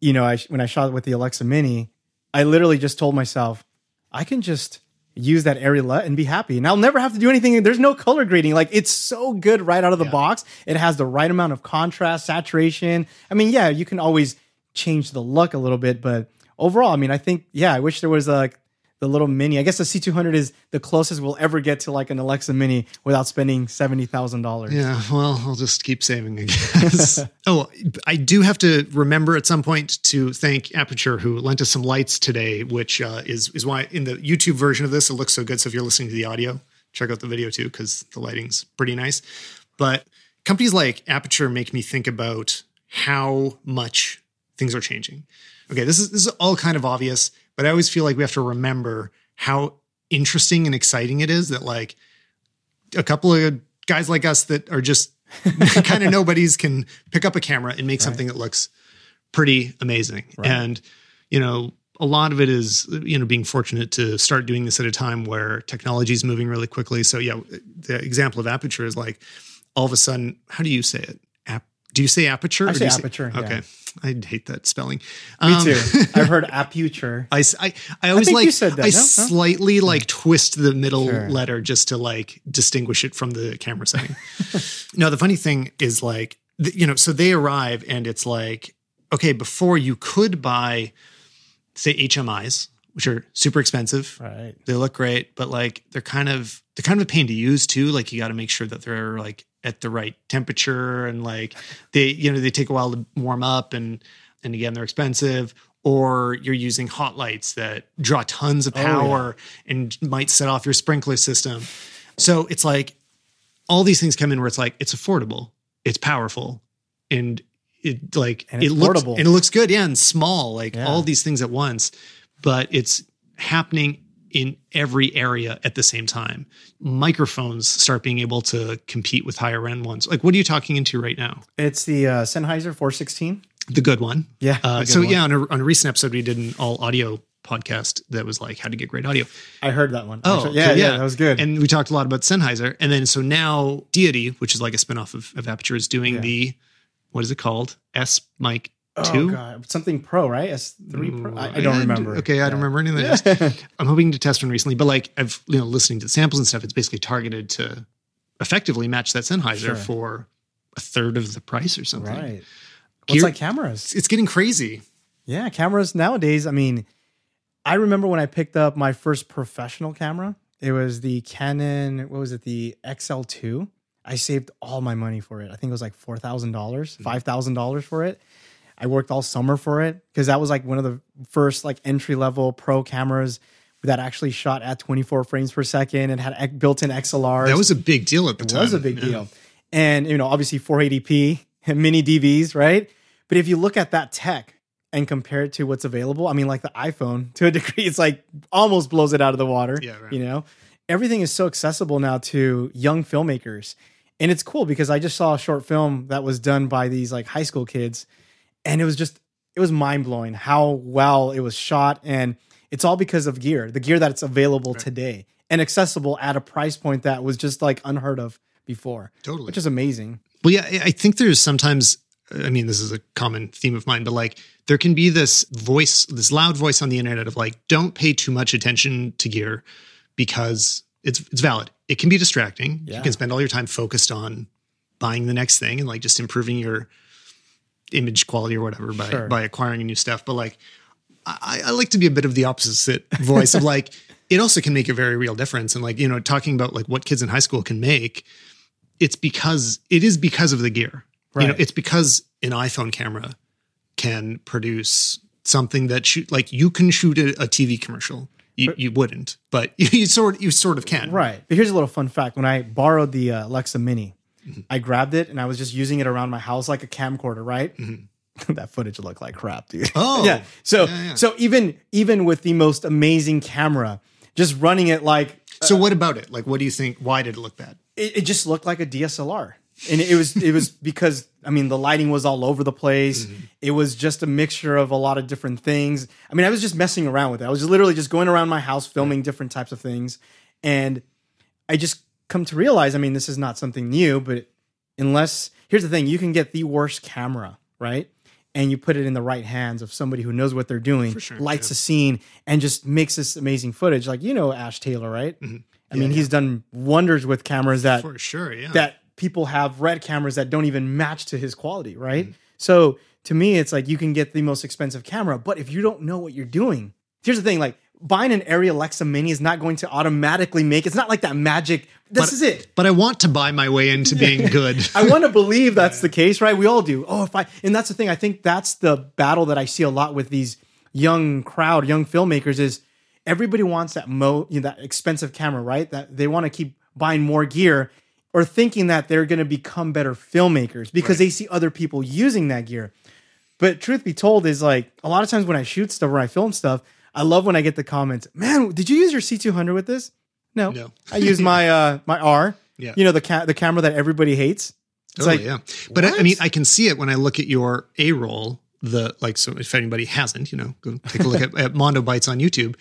you know I, when i shot with the alexa mini i literally just told myself i can just use that area and be happy. And I'll never have to do anything. There's no color grading. Like it's so good right out of the yeah. box. It has the right amount of contrast, saturation. I mean, yeah, you can always change the look a little bit, but overall, I mean, I think, yeah, I wish there was like the little mini. I guess the C200 is the closest we'll ever get to like an Alexa Mini without spending seventy thousand dollars. Yeah, well, I'll just keep saving, I guess. oh, I do have to remember at some point to thank Aputure who lent us some lights today, which uh, is is why in the YouTube version of this it looks so good. So if you're listening to the audio, check out the video too because the lighting's pretty nice. But companies like Aputure make me think about how much things are changing. Okay, this is this is all kind of obvious but I always feel like we have to remember how interesting and exciting it is that like a couple of guys like us that are just kind of nobodies can pick up a camera and make right. something that looks pretty amazing. Right. And you know, a lot of it is you know being fortunate to start doing this at a time where technology is moving really quickly. So yeah, the example of Aputure is like all of a sudden, how do you say it? Do you say aperture? I say aperture, yeah. Okay. I hate that spelling. Me Um, too. I've heard aputure. I always think like you said that, I no? No? slightly like twist the middle Sure. letter just to like distinguish it from the camera setting. no, the funny thing is like you know, so they arrive and it's like okay, before you could buy say HMIs, which are super expensive. Right. They look great, but like they're kind of they're kind of a pain to use too. Like you got to make sure that they're like at the right temperature and like they you know they take a while to warm up and and again they're expensive. Or you're using hot lights that draw tons of Oh, yeah. power and might set off your sprinkler system. So it's like all these things come in where it's like it's affordable, it's powerful, and it like And it's it looks portable. and it looks good, yeah, and small, like Yeah. all these things at once. But it's happening in every area at the same time. Microphones start being able to compete with higher end ones. Like, what are you talking into right now? It's the uh, Sennheiser 416. The good one. Yeah. Uh, good so one. yeah, on a, on a recent episode, we did an all audio podcast that was like how to get great audio. I heard that one. Oh, Actually, yeah, okay, yeah, that was good. And we talked a lot about Sennheiser, and then so now Deity, which is like a spinoff of, of Aputure, is doing Yeah. the what is it called? S Mic oh, Two. God. Something Pro, right? S3 Pro? Mm. I, I don't remember. Okay, I don't remember any of that. I'm hoping to test one recently, but like I've you know listening to the samples and stuff, it's basically targeted to effectively match that Sennheiser Sure. for a third of the price or something. Right. Gear- What's like cameras? It's getting crazy. Yeah, cameras nowadays. I mean, I remember when I picked up my first professional camera. It was the Canon. What was it? The XL2. I saved all my money for it. I think it was like four thousand dollars, hmm. five thousand dollars for it. I worked all summer for it because that was like one of the first like entry level pro cameras that actually shot at 24 frames per second and had built-in XLRs. That was a big deal at the It time. was a big Yeah. deal. And, you know, obviously 480p, and mini DVs, right? But if you look at that tech and compare it to what's available, I mean, like the iPhone to a degree, it's like almost blows it out of the water. Yeah, right. You know, everything is so accessible now to young filmmakers. And it's cool because I just saw a short film that was done by these like high school kids. And it was just, it was mind blowing how well it was shot. And it's all because of gear, the gear that's available today and accessible at a price point that was just like unheard of before, Totally. which is amazing. Well, yeah, I I think there's sometimes, I mean, this is a common theme of mine, but like there can be this voice, this loud voice on the internet of like, don't pay too much attention to gear because it's it's valid. It can be distracting. Yeah. You can spend all your time focused on buying the next thing and like just improving your image quality or whatever by Sure. by acquiring new stuff. But like, I, I like to be a bit of the opposite voice of like, it also can make a very real difference. And like, you know, talking about like what kids in high school can make, it's because it is because of the gear. You know, Right. it's because an iPhone camera can produce something that shoot like you can shoot a, a TV commercial. You, you wouldn't, but you sort you sort of can. Right. But here's a little fun fact. When I borrowed the uh, Alexa Mini, Mm-hmm. I grabbed it and I was just using it around my house like a camcorder, right? that footage looked like crap, dude. Mm-hmm. Oh. yeah. So Yeah, yeah. so even even with the most amazing camera, just running it like So what about it? Like, what do you think? Why did it look bad? it, it just looked like a DSLR. And it was it was because I mean the lighting was all over the place. Mm-hmm. It was just a mixture of a lot of different things. I mean, I was just messing around with it. I was literally just going around my house filming different types of things. And I just come to realize, I mean, this is not something new, but unless here's the thing, you can get the worst camera, right? And you put it in the right hands of somebody who knows what they're doing, sure, lights a scene, and just makes this amazing footage. Like you know Ash Taylor, right? Mm-hmm. I mean, he's done wonders with cameras that For sure, yeah. that people have red cameras that don't even match to his quality, Mm-hmm. right? So to me, it's like you can get the most expensive camera, but if you don't know what you're doing, here's the thing: like buying an Arri Alexa Mini is not going to automatically make. It's not like that magic. This But- is it. but I want to buy my way into being good. I want to believe that's the case, right? We all do. Oh, if I and that's the thing. I think that's the battle that I see a lot with these young crowd, young filmmakers is everybody wants that mo you know, that expensive camera, right? That they want to keep buying more gear or thinking that they're going to become better filmmakers because they see other people using that gear. But truth be told is like a lot of times when I shoot stuff or I film stuff, I love when I get the comments, "Man, did you use your C200 with this?" No. No. I use my uh my R. Yeah. You know the ca- the camera that everybody hates. It's Totally, like, yeah. But I, I mean, I can see it when I look at your A roll. The like, so if anybody hasn't, you know, go take a look at, at Mondo Bites on YouTube.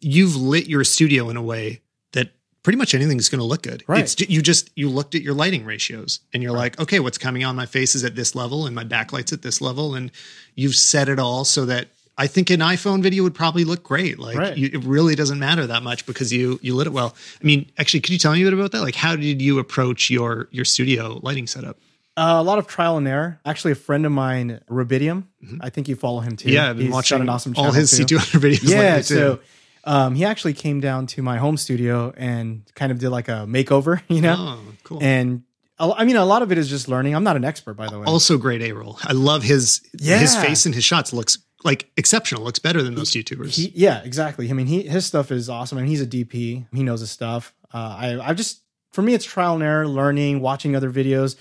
You've lit your studio in a way that pretty much anything's going to look good. Right. It's you just you looked at your lighting ratios and you're like, okay, what's coming on my face is at this level and my backlight's at this level, and you've set it all so that I think an iPhone video would probably look great. Like Right. you, it really doesn't matter that much because you you lit it well. I mean, actually, could you tell me a bit about that? Like, how did you approach your your studio lighting setup? Uh, a lot of trial and error. Actually, a friend of mine, Rubidium, I think you follow him too. Mm-hmm. Yeah, I've been He's watching an awesome all his too. C200 videos. Yeah, too. so um, he actually came down to my home studio and kind of did like a makeover, you know. oh, cool. And I mean, a lot of it is just learning. I'm not an expert, by the way. also great A roll. I love his Yeah. his face and his shots looks like exceptional. Looks better than most YouTubers. He, yeah, exactly. I mean, he his stuff is awesome. I mean, he's a DP. He knows his stuff. Uh, I I just for me, it's trial and error, learning, watching other videos,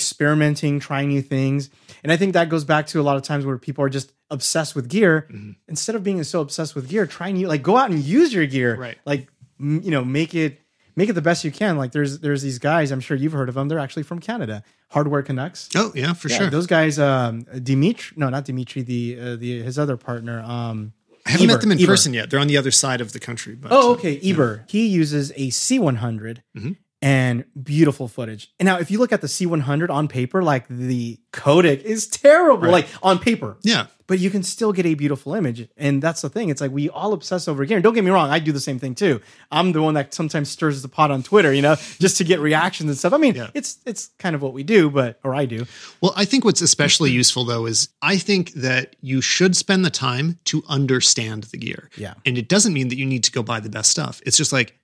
experimenting, trying new things, and I think that goes back to a lot of times where people are just obsessed with gear Mm-hmm. instead of being so obsessed with gear. Try new, like go out and use your gear, Right. Like m- you know, make it make it the best you can. Like there's there's these guys. I'm sure you've heard of them. They're actually from Canada. Hardware Canucks. oh yeah, for Yeah, sure. Those guys, um, Dimitri, no, not Dimitri, the uh, the his other partner, um, I haven't Eber, met them in Eber. person yet. They're on the other side of the country. But Oh, uh, okay. Eber. He uses a C100 Mhm. and beautiful footage. And now, if you look at the C100 on paper, like the codec is terrible, Right. like on paper, yeah, but you can still get a beautiful image. And that's the thing. It's like we all obsess over gear. And don't get me wrong, I do the same thing too. I'm the one that sometimes stirs the pot on Twitter, you know, just to get reactions and stuff. I mean, Yeah. it's it's kind of what we do, but or I do. Well, I think what's especially useful though is I think that you should spend the time to understand the gear. Yeah. And it doesn't mean that you need to go buy the best stuff. It's just like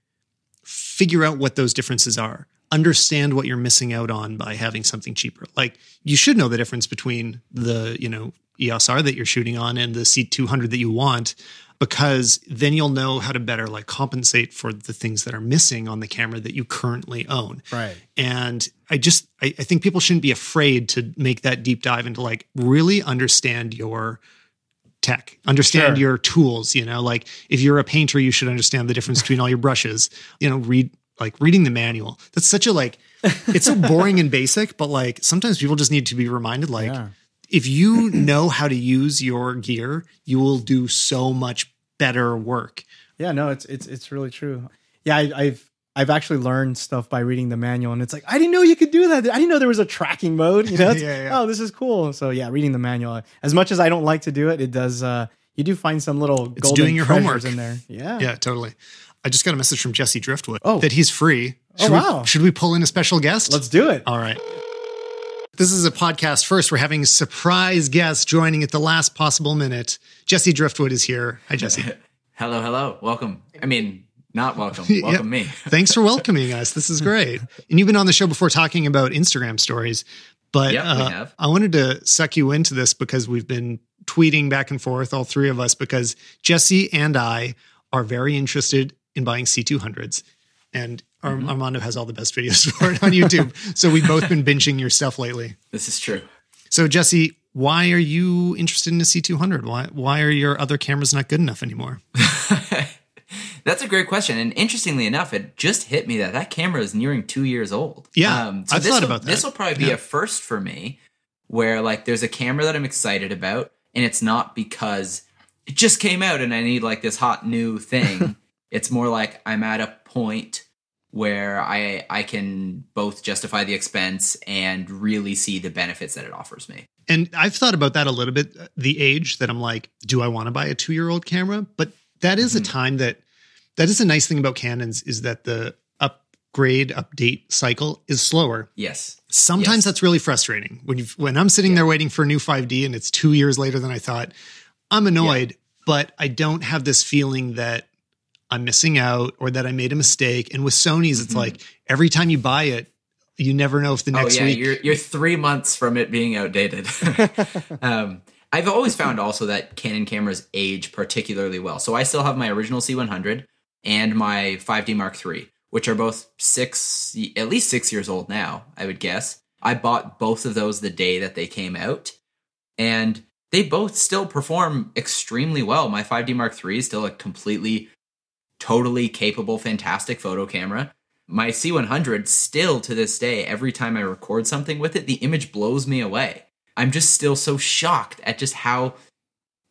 figure out what those differences are. Understand what you're missing out on by having something cheaper. Like you should know the difference between the, you know, EOS R that you're shooting on and the C200 that you want because then you'll know how to better like compensate for the things that are missing on the camera that you currently own. Right. And I just I, I think people shouldn't be afraid to make that deep dive into like really understand your tech, understand Sure. your tools. You know, like if you're a painter, you should understand the difference between all your brushes. You know, read like reading the manual. That's such a like it's so boring and basic, but like sometimes people just need to be reminded like Yeah. If you know how to use your gear, you will do so much better work. Yeah, no, it's it's it's really true. Yeah, I, I've I've actually learned stuff by reading the manual, and it's like I didn't know you could do that. I didn't know there was a tracking mode. You know, Yeah, yeah. oh, this is cool. So yeah, reading the manual. As much as I don't like to do it, it does. uh You do find some little It's golden doing your homework. in there. Yeah, Yeah, totally. I just got a message from Jesse Driftwood Oh. that he's free. Oh, wow. We, should we pull in a special guest? Let's do it. All right. This is a podcast first. We're having a surprise guest joining at the last possible minute. Jesse Driftwood is here. Hi, Jesse. Hello, hello. Welcome. I mean, not welcome. Yeah. Welcome me. Thanks for welcoming us. This is great. And you've been on the show before talking about Instagram stories, but Yep, we uh, have. I wanted to suck you into this because we've been tweeting back and forth, all three of us, because Jesse and I are very interested in buying C200s. And Mm-hmm. Armando has all the best videos for it on YouTube. so we've both been binging your stuff lately. This is true. So Jesse, why are you interested in a C200? Why why are your other cameras not good enough anymore? That's a great question. And interestingly enough, it just hit me that that camera is nearing two years old. Um, Yeah, I've this thought will- about that. This will probably be Yeah. a first for me where like there's a camera that I'm excited about and it's not because it just came out and I need like this hot new thing. it's more like I'm at a point where I I can both justify the expense and really see the benefits that it offers me. And I've thought about that a little bit. Uh, the age that I'm like, do I want to buy a two year old camera? But that is a mm-hmm. time that that is a nice thing about Canons is that the upgrade update cycle is slower. Yes. Sometimes Yes. that's really frustrating when you when I'm sitting there waiting for a new 5D and it's two years later than I thought. I'm annoyed, but I don't have this feeling that I'm missing out or that I made a mistake. And with Sony's, it's Mhm. like every time you buy it, you never know if the Oh next yeah, week. you're you're three months from it being outdated. um, I've always found also that Canon cameras age particularly well. So I still have my original C100 and my 5D Mark III, which are both six, at least six years old now. I would guess. I bought both of those the day that they came out, and they both still perform extremely well. My 5D Mark III is still a completely, totally capable, fantastic photo camera my C100 still to this day, every time I record something with it, the image blows me away. I'm just still so shocked at just how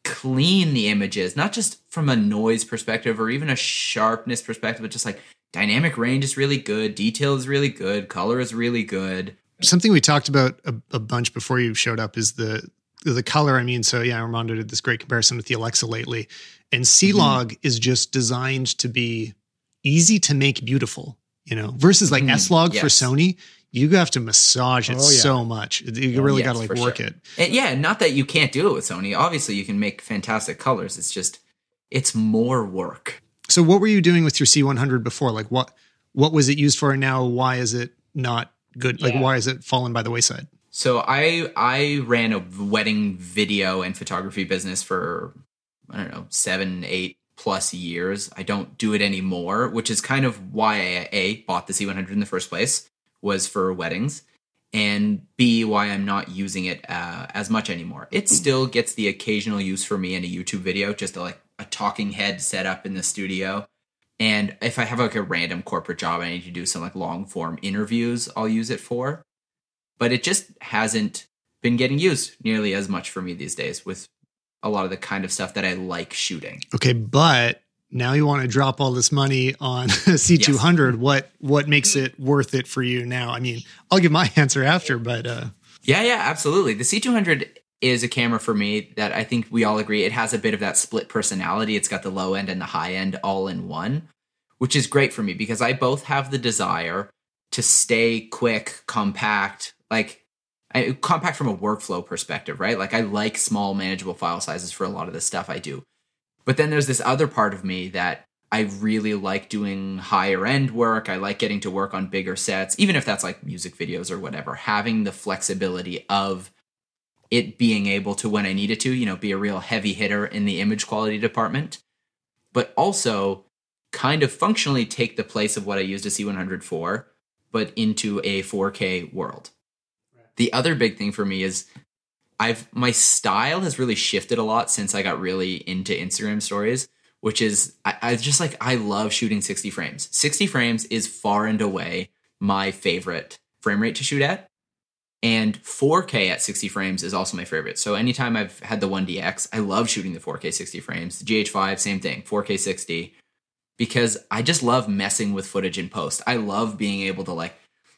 clean the image is, not just from a noise perspective or even a sharpness perspective, but just like dynamic range is really good, detail is really good, color is really good. Something we talked about a, a bunch before you showed up is the the color. I mean, so yeah, Armando did this great comparison with the Alexa lately, and C Log mm-hmm. is just designed to be easy to make beautiful. You know, versus like mm, S Log yes. for Sony, you have to massage it oh, yeah. so much. You really yes, got to like work sure. it. And yeah, not that you can't do it with Sony. Obviously, you can make fantastic colors. It's just it's more work. So, what were you doing with your C100 before? Like, what what was it used for, and now why is it not good? Like, yeah. why is it fallen by the wayside? So, I I ran a wedding video and photography business for I don't know seven, eight plus years. I don't do it anymore, which is kind of why I a bought the C100 in the first place was for weddings and B, why I'm not using it uh, as much anymore. It still gets the occasional use for me in a YouTube video, just a, like a talking head set up in the studio. And if I have like a random corporate job, I need to do some like long form interviews, I'll use it for. But it just hasn't been getting used nearly as much for me these days with a lot of the kind of stuff that I like shooting. Okay, but now you want to drop all this money on C200. Yes. What what makes it worth it for you now? I mean, I'll give my answer after, but uh Yeah, yeah, absolutely. The C200 is a camera for me that I think we all agree it has a bit of that split personality. It's got the low end and the high end all in one, which is great for me because I both have the desire to stay quick, compact, like I, compact from a workflow perspective, right? Like I like small manageable file sizes for a lot of the stuff I do. But then there's this other part of me that I really like doing higher end work. I like getting to work on bigger sets, even if that's like music videos or whatever, having the flexibility of it being able to, when I need it to, you know, be a real heavy hitter in the image quality department, but also kind of functionally take the place of what I used a C100 for, but into a 4K world. The other big thing for me is I've my style has really shifted a lot since I got really into Instagram stories, which is I, I just like I love shooting 60 frames. 60 frames is far and away my favorite frame rate to shoot at. And 4K at 60 frames is also my favorite. So anytime I've had the 1DX, I love shooting the 4K 60 frames. The GH5, same thing, 4K 60, because I just love messing with footage in post. I love being able to like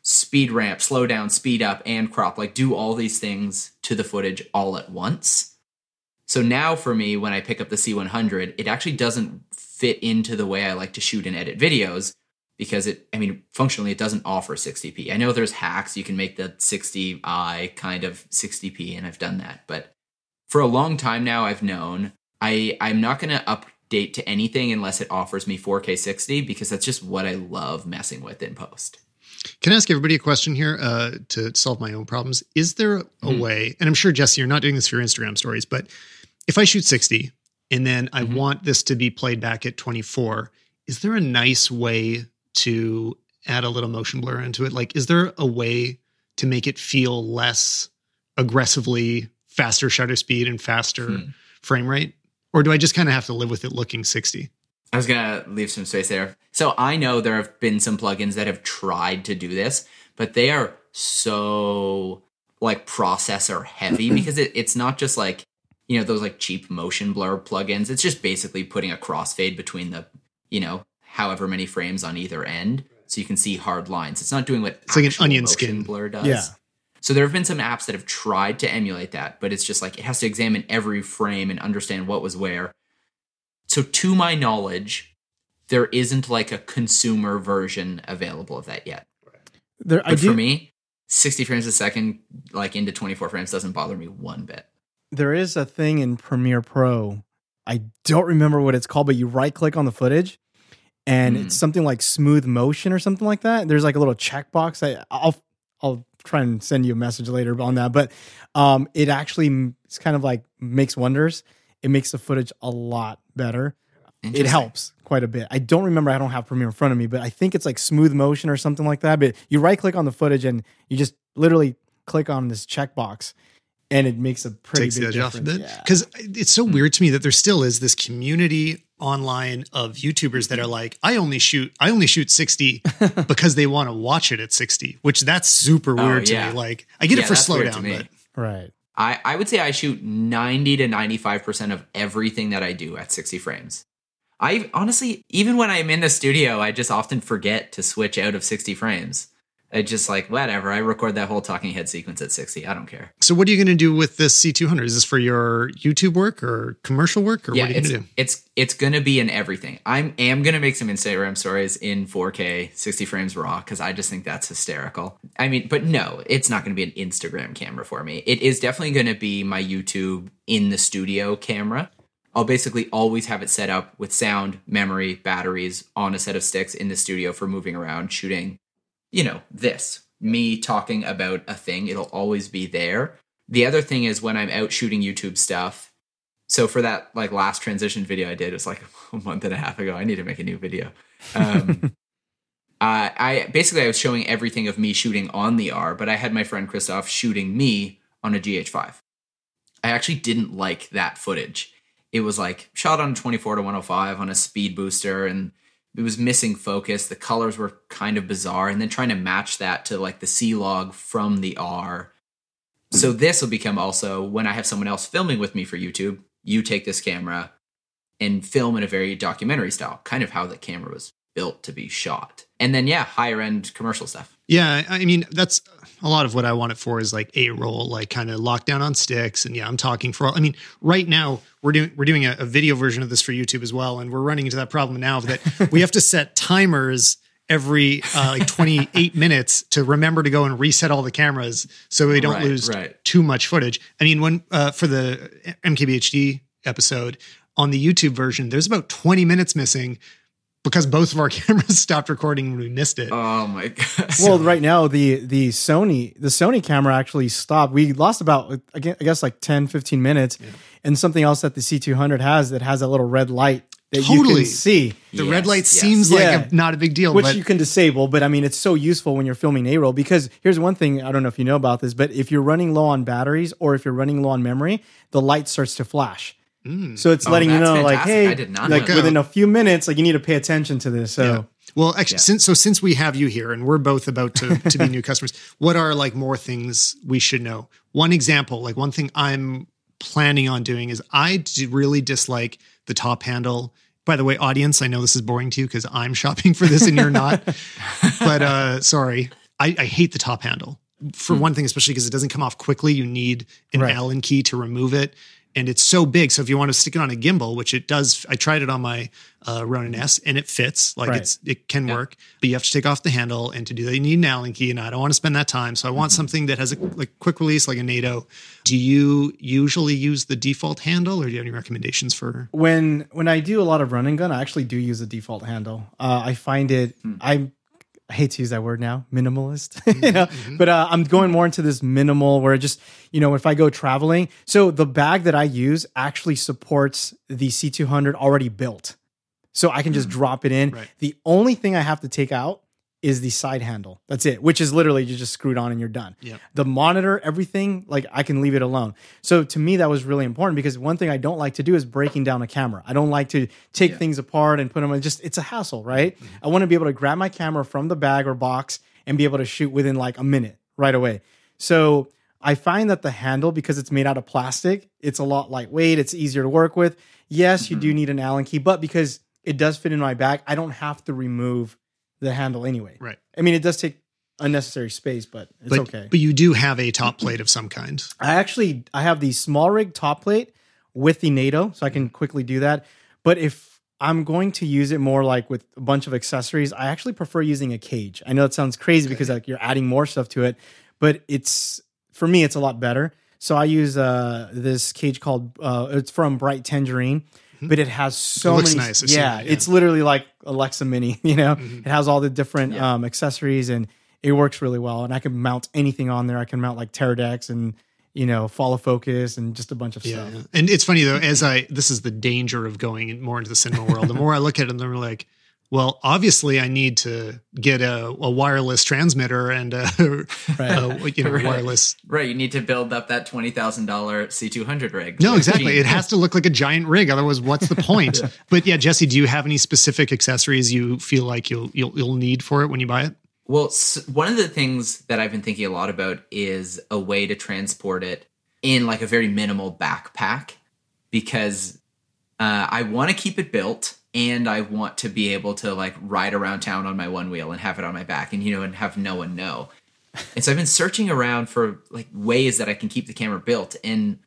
speed ramp, slow down, speed up, and crop, like do all these things to the footage all at once. So now for me, when I pick up the C100, it actually doesn't fit into the way I like to shoot and edit videos because it, I mean, functionally, it doesn't offer 60p. I know there's hacks. You can make the 60i kind of 60p, and I've done that. But for a long time now, I've known I, I'm not going to update to anything unless it offers me 4K 60 because that's just what I love messing with in post. Can I ask everybody a question here uh, to solve my own problems? Is there a mm. way, and I'm sure, Jesse, you're not doing this for your Instagram stories, but if I shoot 60 and then I mm-hmm. want this to be played back at 24, is there a nice way to add a little motion blur into it? Like, is there a way to make it feel less aggressively faster shutter speed and faster hmm. frame rate? Or do I just kind of have to live with it looking 60? I was gonna leave some space there. So I know there have been some plugins that have tried to do this, but they are so like processor heavy because it, it's not just like you know those like cheap motion blur plugins. It's just basically putting a crossfade between the you know however many frames on either end, so you can see hard lines. It's not doing what it's like an onion skin blur does. Yeah. So there have been some apps that have tried to emulate that, but it's just like it has to examine every frame and understand what was where. So, to my knowledge, there isn't like a consumer version available of that yet. There, but do, for me, 60 frames a second, like into 24 frames, doesn't bother me one bit. There is a thing in Premiere Pro. I don't remember what it's called, but you right click on the footage and mm. it's something like smooth motion or something like that. There's like a little checkbox. I, I'll I'll try and send you a message later on that, but um, it actually it's kind of like makes wonders. It makes the footage a lot better. It helps quite a bit. I don't remember. I don't have Premiere in front of me, but I think it's like smooth motion or something like that. But you right click on the footage and you just literally click on this checkbox, and it makes a pretty Takes big difference. Because yeah. it's so hmm. weird to me that there still is this community online of YouTubers that are like, I only shoot, I only shoot 60 because they want to watch it at 60, which that's super oh, weird oh, yeah. to me. Like I get yeah, it for slowdown, but right. I, I would say I shoot 90 to 95% of everything that I do at 60 frames. I honestly, even when I'm in the studio, I just often forget to switch out of 60 frames. I just like, whatever. I record that whole talking head sequence at 60. I don't care. So, what are you going to do with this C200? Is this for your YouTube work or commercial work, or yeah, what are you going to do? it's it's gonna be in everything. I'm am gonna make some Instagram stories in 4K, 60 frames raw, because I just think that's hysterical. I mean, but no, it's not gonna be an Instagram camera for me. It is definitely gonna be my YouTube in the studio camera. I'll basically always have it set up with sound, memory, batteries on a set of sticks in the studio for moving around, shooting, you know, this. Me talking about a thing, it'll always be there. The other thing is when I'm out shooting YouTube stuff. So for that like last transition video I did, it was like a month and a half ago. I need to make a new video. Um, uh, I basically I was showing everything of me shooting on the R, but I had my friend Christoph shooting me on a GH5. I actually didn't like that footage. It was like shot on 24 to 105 on a speed booster and it was missing focus. The colors were kind of bizarre and then trying to match that to like the C log from the R. So this will become also when I have someone else filming with me for YouTube, you take this camera and film in a very documentary style, kind of how the camera was built to be shot. And then yeah, higher end commercial stuff. Yeah, I mean that's a lot of what I want it for is like a roll, like kind of lockdown on sticks. And yeah, I'm talking for. I mean, right now we're doing we're doing a, a video version of this for YouTube as well, and we're running into that problem now that we have to set timers every uh, like 28 minutes to remember to go and reset all the cameras so we don't Right, lose right. too much footage. I mean, when uh, for the MKBHD episode on the YouTube version, there's about 20 minutes missing because both of our cameras stopped recording when we missed it. Oh my god. Well, right now the the Sony the Sony camera actually stopped. We lost about I guess like 10 15 minutes. And something else that the C200 has that has a little red light that you can see. the Yes, red light yes. seems Yeah. like a, not a big deal, which but you can disable, but I mean, it's so useful when you're filming A-roll because here's one thing I don't know if you know about this, but if you're running low on batteries or if you're running low on memory, the light starts to flash. So it's Oh, letting you that's know, like, hey, I did not like know within a few minutes, like you need to pay attention to this. So Yeah. Well, actually, since so since we have you here and we're both about to to be new customers, what are like more things we should know? One example, like one thing I'm planning on doing is I really dislike the top handle. By the way, audience, I know this is boring to you because I'm shopping for this and you're not. but uh sorry, I, I hate the top handle. For one thing, especially because it doesn't come off quickly, you need an Right. Allen key to remove it. And it's so big. So if you want to stick it on a gimbal, which it does, I tried it on my uh, Ronin S and it fits. Like Right. it's it can work, but you have to take off the handle. And to do that, you need an Allen key. And I don't want to spend that time. So I want something that has a like quick release, like a NATO. Do you usually use the default handle, or do you have any recommendations for? when when I do a lot of running gun, I actually do use the default handle. Uh, I find it I'm I hate to use that word now, minimalist. you mm-hmm. know, mm-hmm. but uh, I'm going more into this minimal where just you know if I go traveling. So the bag that I use actually supports the C200 already built, so I can just mm. drop it in. Right. The only thing I have to take out is the side handle. That's it, which is literally you just screw it on and you're done. Yep. The monitor, everything, like I can leave it alone. So to me, that was really important because one thing I don't like to do is breaking down a camera. I don't like to take things apart and put them in just, it's a hassle, right? Mm-hmm. I want to be able to grab my camera from the bag or box and be able to shoot within like a minute right away. So I find that the handle, because it's made out of plastic, it's a lot lightweight, it's easier to work with. Yes, you do mm-hmm. need an Allen key, but because it does fit in my bag, I don't have to remove the handle anyway. Right. I mean, it does take unnecessary space, but it's But okay. but you do have a top plate of some kind. I actually I have the SmallRig top plate with the NATO, so I can quickly do that. But if I'm going to use it more like with a bunch of accessories, I actually prefer using a cage. I know it sounds crazy because like you're adding more stuff to it, but it's for me it's a lot better. So I use uh this cage called uh it's from Bright Tangerine, but it has so Mm-hmm. It looks many nice. Yeah, it, yeah. Mm-hmm. it's literally like Alexa Mini, you know. It has all the different um accessories and it works really well and I can mount anything on there. I can mount like Teradeks and you know, follow focus and just a bunch of Yeah, stuff. and it's funny though. As I, this is the danger of going more into the cinema world. The more I look at them, they're like, well, obviously, I need to get a, a wireless transmitter and a, a, you know Right. wireless. Right, you need to build up that twenty thousand dollar C two hundred rig. No, exactly. gee, It has to look like a giant rig. Otherwise, what's the point? But yeah, Jesse, do you have any specific accessories you feel like you'll you'll, you'll need for it when you buy it? Well, s- one of the things that I've been thinking a lot about is a way to transport it in like a very minimal backpack because uh, I want to keep it built and I want to be able to like ride around town on my one wheel and have it on my back and you know and have no one know. And so I've been searching around for like ways that I can keep the camera built and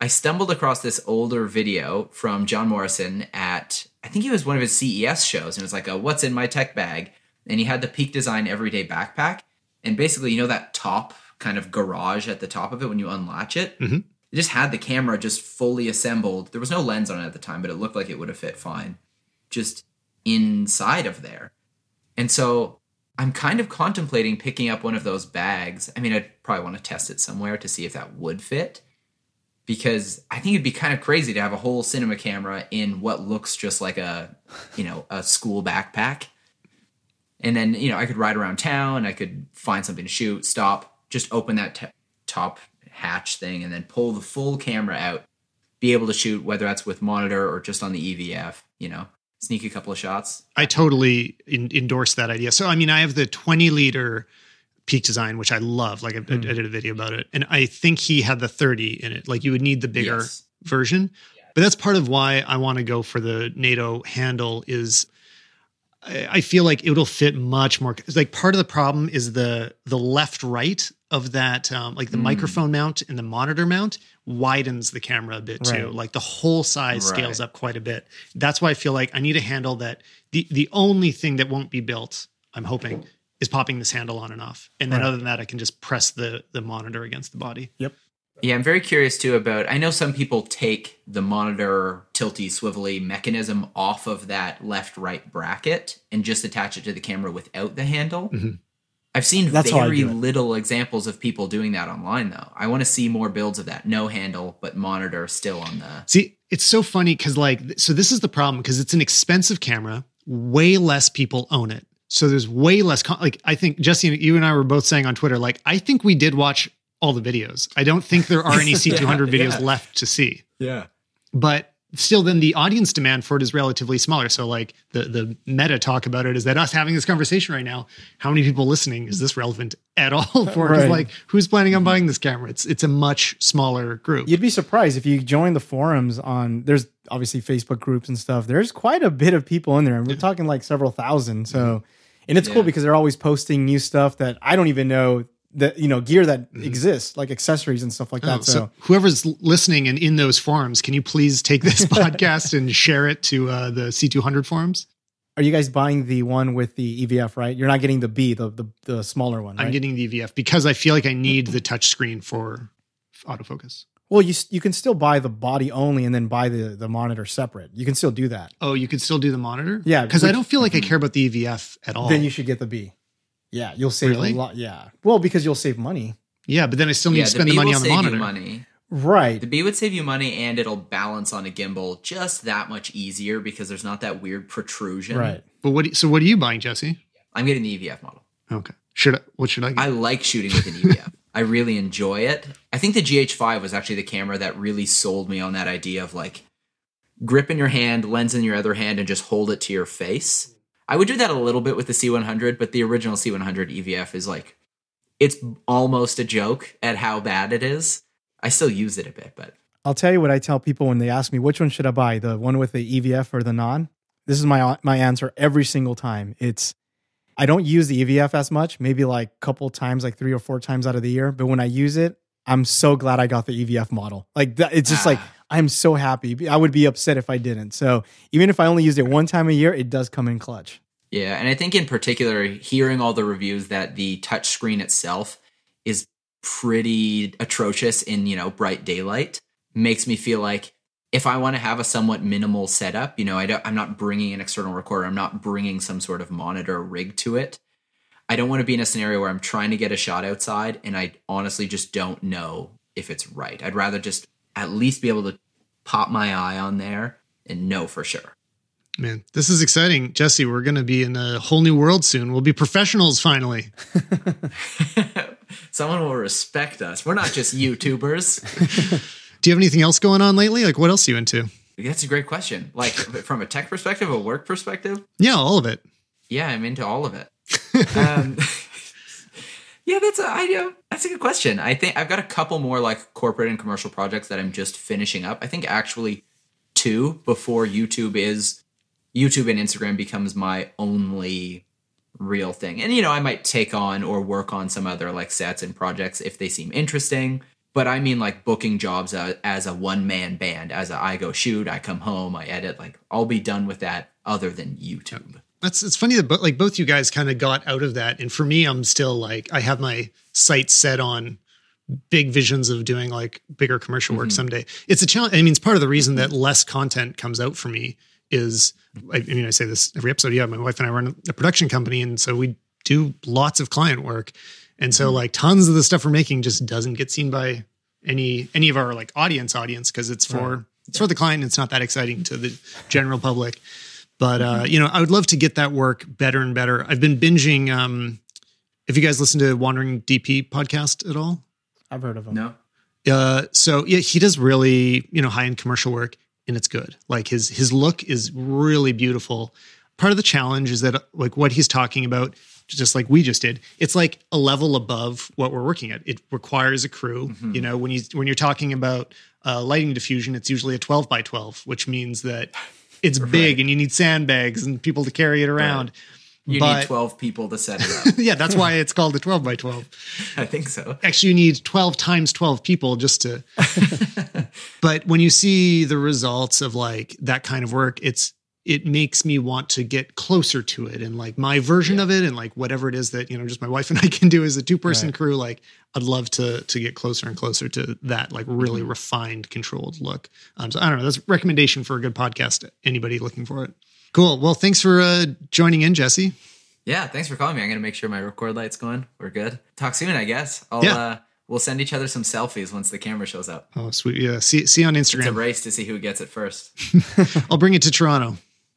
I stumbled across this older video from John Morrison at I think it was one of his CES shows and it was like a what's in my tech bag and he had the Peak Design everyday backpack and basically you know that top kind of garage at the top of it when you unlatch it. Mhm. It just had the camera just fully assembled. There was no lens on it at the time, but it looked like it would have fit fine just inside of there. And so I'm kind of contemplating picking up one of those bags. I mean, I'd probably want to test it somewhere to see if that would fit. Because I think it'd be kind of crazy to have a whole cinema camera in what looks just like a, you know, a school backpack. And then, you know, I could ride around town, I could find something to shoot, stop, just open that t- top hatch thing and then pull the full camera out, be able to shoot whether that's with monitor or just on the EVF, you know, sneak a couple of shots. I totally in, endorse that idea. So, I mean, I have the 20 liter peak design, which I love. Like, I, I did a video about it. And I think he had the 30 in it. Like, you would need the bigger Yes. version. But that's part of why I want to go for the NATO handle is I, I feel like it'll fit much more. Like part of the problem is the the left right of that, um, like the Mm. microphone mount and the monitor mount widens the camera a bit too. Right. Like the whole size scales up quite a bit. That's why I feel like I need a handle that the the only thing that won't be built, I'm hoping, is popping this handle on and off. And then Right. other than that, I can just press the the monitor against the body. Yep. Yeah, I'm very curious too about. I know some people take the monitor tilty swivelly mechanism off of that left right bracket and just attach it to the camera without the handle. Mhm. I've seen That's very little examples of people doing that online though. I want to see more builds of that. No handle, but monitor still on the. See, it's so funny because, like, so this is the problem because it's an expensive camera. Way less people own it. So there's way less, con- like, I think, Jesse, you and I were both saying on Twitter, like, I think we did watch all the videos. I don't think there are any C200 Yeah, videos yeah. left to see. Yeah. But still, then the audience demand for it is relatively smaller. So, like, the, the meta talk about it is that us having this conversation right now, how many people listening is this relevant at all for Right. like, who's planning on buying this camera? It's, it's a much smaller group. You'd be surprised if you join the forums on there's obviously Facebook groups and stuff. There's quite a bit of people in there. And we're talking like several thousand. So and it's cool because they're always posting new stuff that I don't even know that you know, gear that exists, like accessories and stuff like that. Oh, so, so, whoever's listening and in those forums, can you please take this podcast and share it to uh, the C200 forums? are you guys buying the one with the EVF, right? You're not getting the B, the the, the smaller one, right? I'm getting the EVF because I feel like I need the touch screen for autofocus. well, you you can still buy the body only and then buy the the monitor separate. You can still do that. Oh, you can still do the monitor? Yeah, Because I don't feel like I care about the EVF at all. Then you should get the B. Yeah, you'll save Really? a lot. Yeah. Well, because you'll save money. yeah, but then I still need Yeah, to spend B the money will on the save monitor. you money. Right. The B would save you money and it'll balance on a gimbal just that much easier because there's not that weird protrusion. Right. But what? you- so what are you buying, Jesse? I'm getting the EVF model. Okay. Should I, what should I get? I like shooting with an EVF. I really enjoy it. I think the GH5 was actually the camera that really sold me on that idea of like grip in your hand, lens in your other hand, and just hold it to your face. I would do that a little bit with the C100, but the original C100 EVF is like, it's almost a joke at how bad it is. I still use it a bit, but I'll tell you what I tell people when they ask me which one should I buy, the one with the EVF or the non. This is my my answer every single time. It's I don't use the EVF as much, maybe like a couple times, like three or four times out of the year. But when I use it, I'm so glad I got the EVF model. Like that, it's just like Ah. I'm so happy. I would be upset if I didn't. So even if I only used it one time a year, it does come in clutch. Yeah, and I think in particular, hearing all the reviews that the touch screen itself is pretty atrocious in you know bright daylight makes me feel like if I want to have a somewhat minimal setup, you know, I don't, I'm not bringing an external recorder, I'm not bringing some sort of monitor rig to it. I don't want to be in a scenario where I'm trying to get a shot outside and I honestly just don't know if it's right. I'd rather just at least be able to pop my eye on there and know for sure. Man, this is exciting. Jesse, we're going to be in a whole new world soon. We'll be professionals finally. Someone will respect us. We're not just YouTubers. Do you have anything else going on lately? Like, what else are you into? That's a great question. Like from a tech perspective, a work perspective, Yeah, all of it. yeah, I'm into all of it. um, Yeah, that's a I, uh, that's a good question. I think I've got a couple more like corporate and commercial projects that I'm just finishing up. I think actually two before YouTube is YouTube and Instagram becomes my only real thing. And you know, I might take on or work on some other like sets and projects if they seem interesting. But I mean, like booking jobs as, as a one man band, as a I go shoot, I come home, I edit. Like I'll be done with that. Other than YouTube. That's it's funny that like both you guys kind of got out of that, and for me, I'm still like I have my sights set on big visions of doing like bigger commercial work mm-hmm. someday. It's a challenge. I mean, it's part of the reason mm-hmm. that less content comes out for me is I, I mean I say this every episode. Yeah, my wife and I run a production company, and so we do lots of client work, and so mm-hmm. like tons of the stuff we're making just doesn't get seen by any any of our like audience audience because it's for right. it's for the client. it's not that exciting to the general public. But uh, you know, I would love to get that work better and better. I've been binging. Um, if you guys listen to Wandering DP podcast at all, I've heard of him. No. Uh, so yeah, he does really you know high end commercial work, and it's good. Like his his look is really beautiful. Part of the challenge is that like what he's talking about, just like we just did, it's like a level above what we're working at. It requires a crew. Mm-hmm. You know, when you when you're talking about uh, lighting diffusion, it's usually a 12 by 12, which means that it's right. big and you need sandbags and people to carry it around. Right. You but, need 12 people to set it up. yeah, that's why it's called a 12 by 12. I think so. Actually, you need 12 times 12 people just to. but when you see the results of like that kind of work, it's it makes me want to get closer to it and like my version yeah. of it and like whatever it is that you know just my wife and I can do as a two person right. crew like I'd love to to get closer and closer to that like really mm-hmm. refined controlled look um so I don't know that's a recommendation for a good podcast anybody looking for it cool well thanks for uh joining in Jesse yeah thanks for calling me I'm gonna make sure my record light's going we're good talk soon I guess I'll yeah. uh We'll send each other some selfies once the camera shows up. Oh, sweet. Yeah. See, see on Instagram. It's a race to see who gets it first. I'll bring it to Toronto.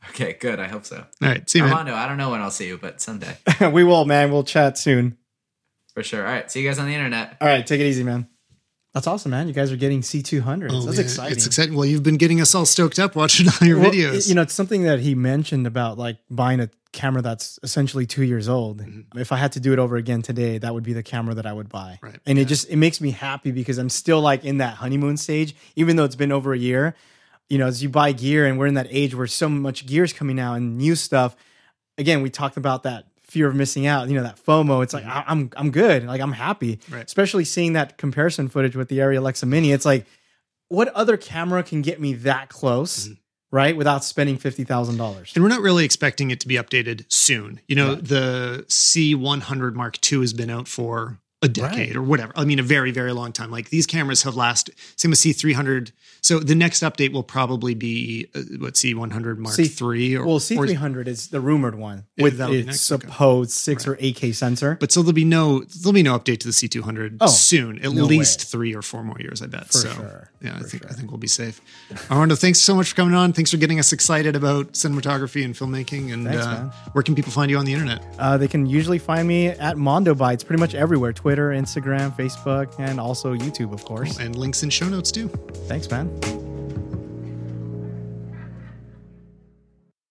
Okay, good. I hope so. All right. See you, Armando, man. I don't know when I'll see you, but someday. we will, man. We'll chat soon. For sure. All right. See you guys on the internet. All right. Take it easy, man. That's awesome, man. You guys are getting C200s. Oh, That's man. exciting. It's exciting. Well, you've been getting us all stoked up watching all your well, videos. You know, it's something that he mentioned about like buying a camera that's essentially two years old. Mm-hmm. If I had to do it over again today, that would be the camera that I would buy. Right. And yeah. it just it makes me happy because I'm still like in that honeymoon stage, even though it's been over a year you know, as you buy gear and we're in that age where so much gear is coming out and new stuff. Again, we talked about that fear of missing out, you know, that FOMO. It's like mm-hmm. I'm I'm good. Like I'm happy. Right. Especially seeing that comparison footage with the Arri Alexa Mini. It's like, what other camera can get me that close? Mm-hmm. Right, without spending fifty thousand dollars, and we're not really expecting it to be updated soon. You know, yeah. the C100 Mark II has been out for a decade right. or whatever. I mean, a very, very long time. Like these cameras have lasted. Same with C300. So the next update will probably be uh, what C100 Mark C- three or well C300 or, is the rumored one with its supposed six right. or eight K sensor. But so there'll be no there'll be no update to the C200 oh, soon. At no least way. three or four more years, I bet. For so sure. yeah, for I think sure. I think we'll be safe. Armando, thanks so much for coming on. Thanks for getting us excited about cinematography and filmmaking. And thanks, uh, where can people find you on the internet? Uh, they can usually find me at Mondo Bytes pretty much everywhere: Twitter, Instagram. Facebook, and also YouTube, of course. And links in show notes too. Thanks, man time.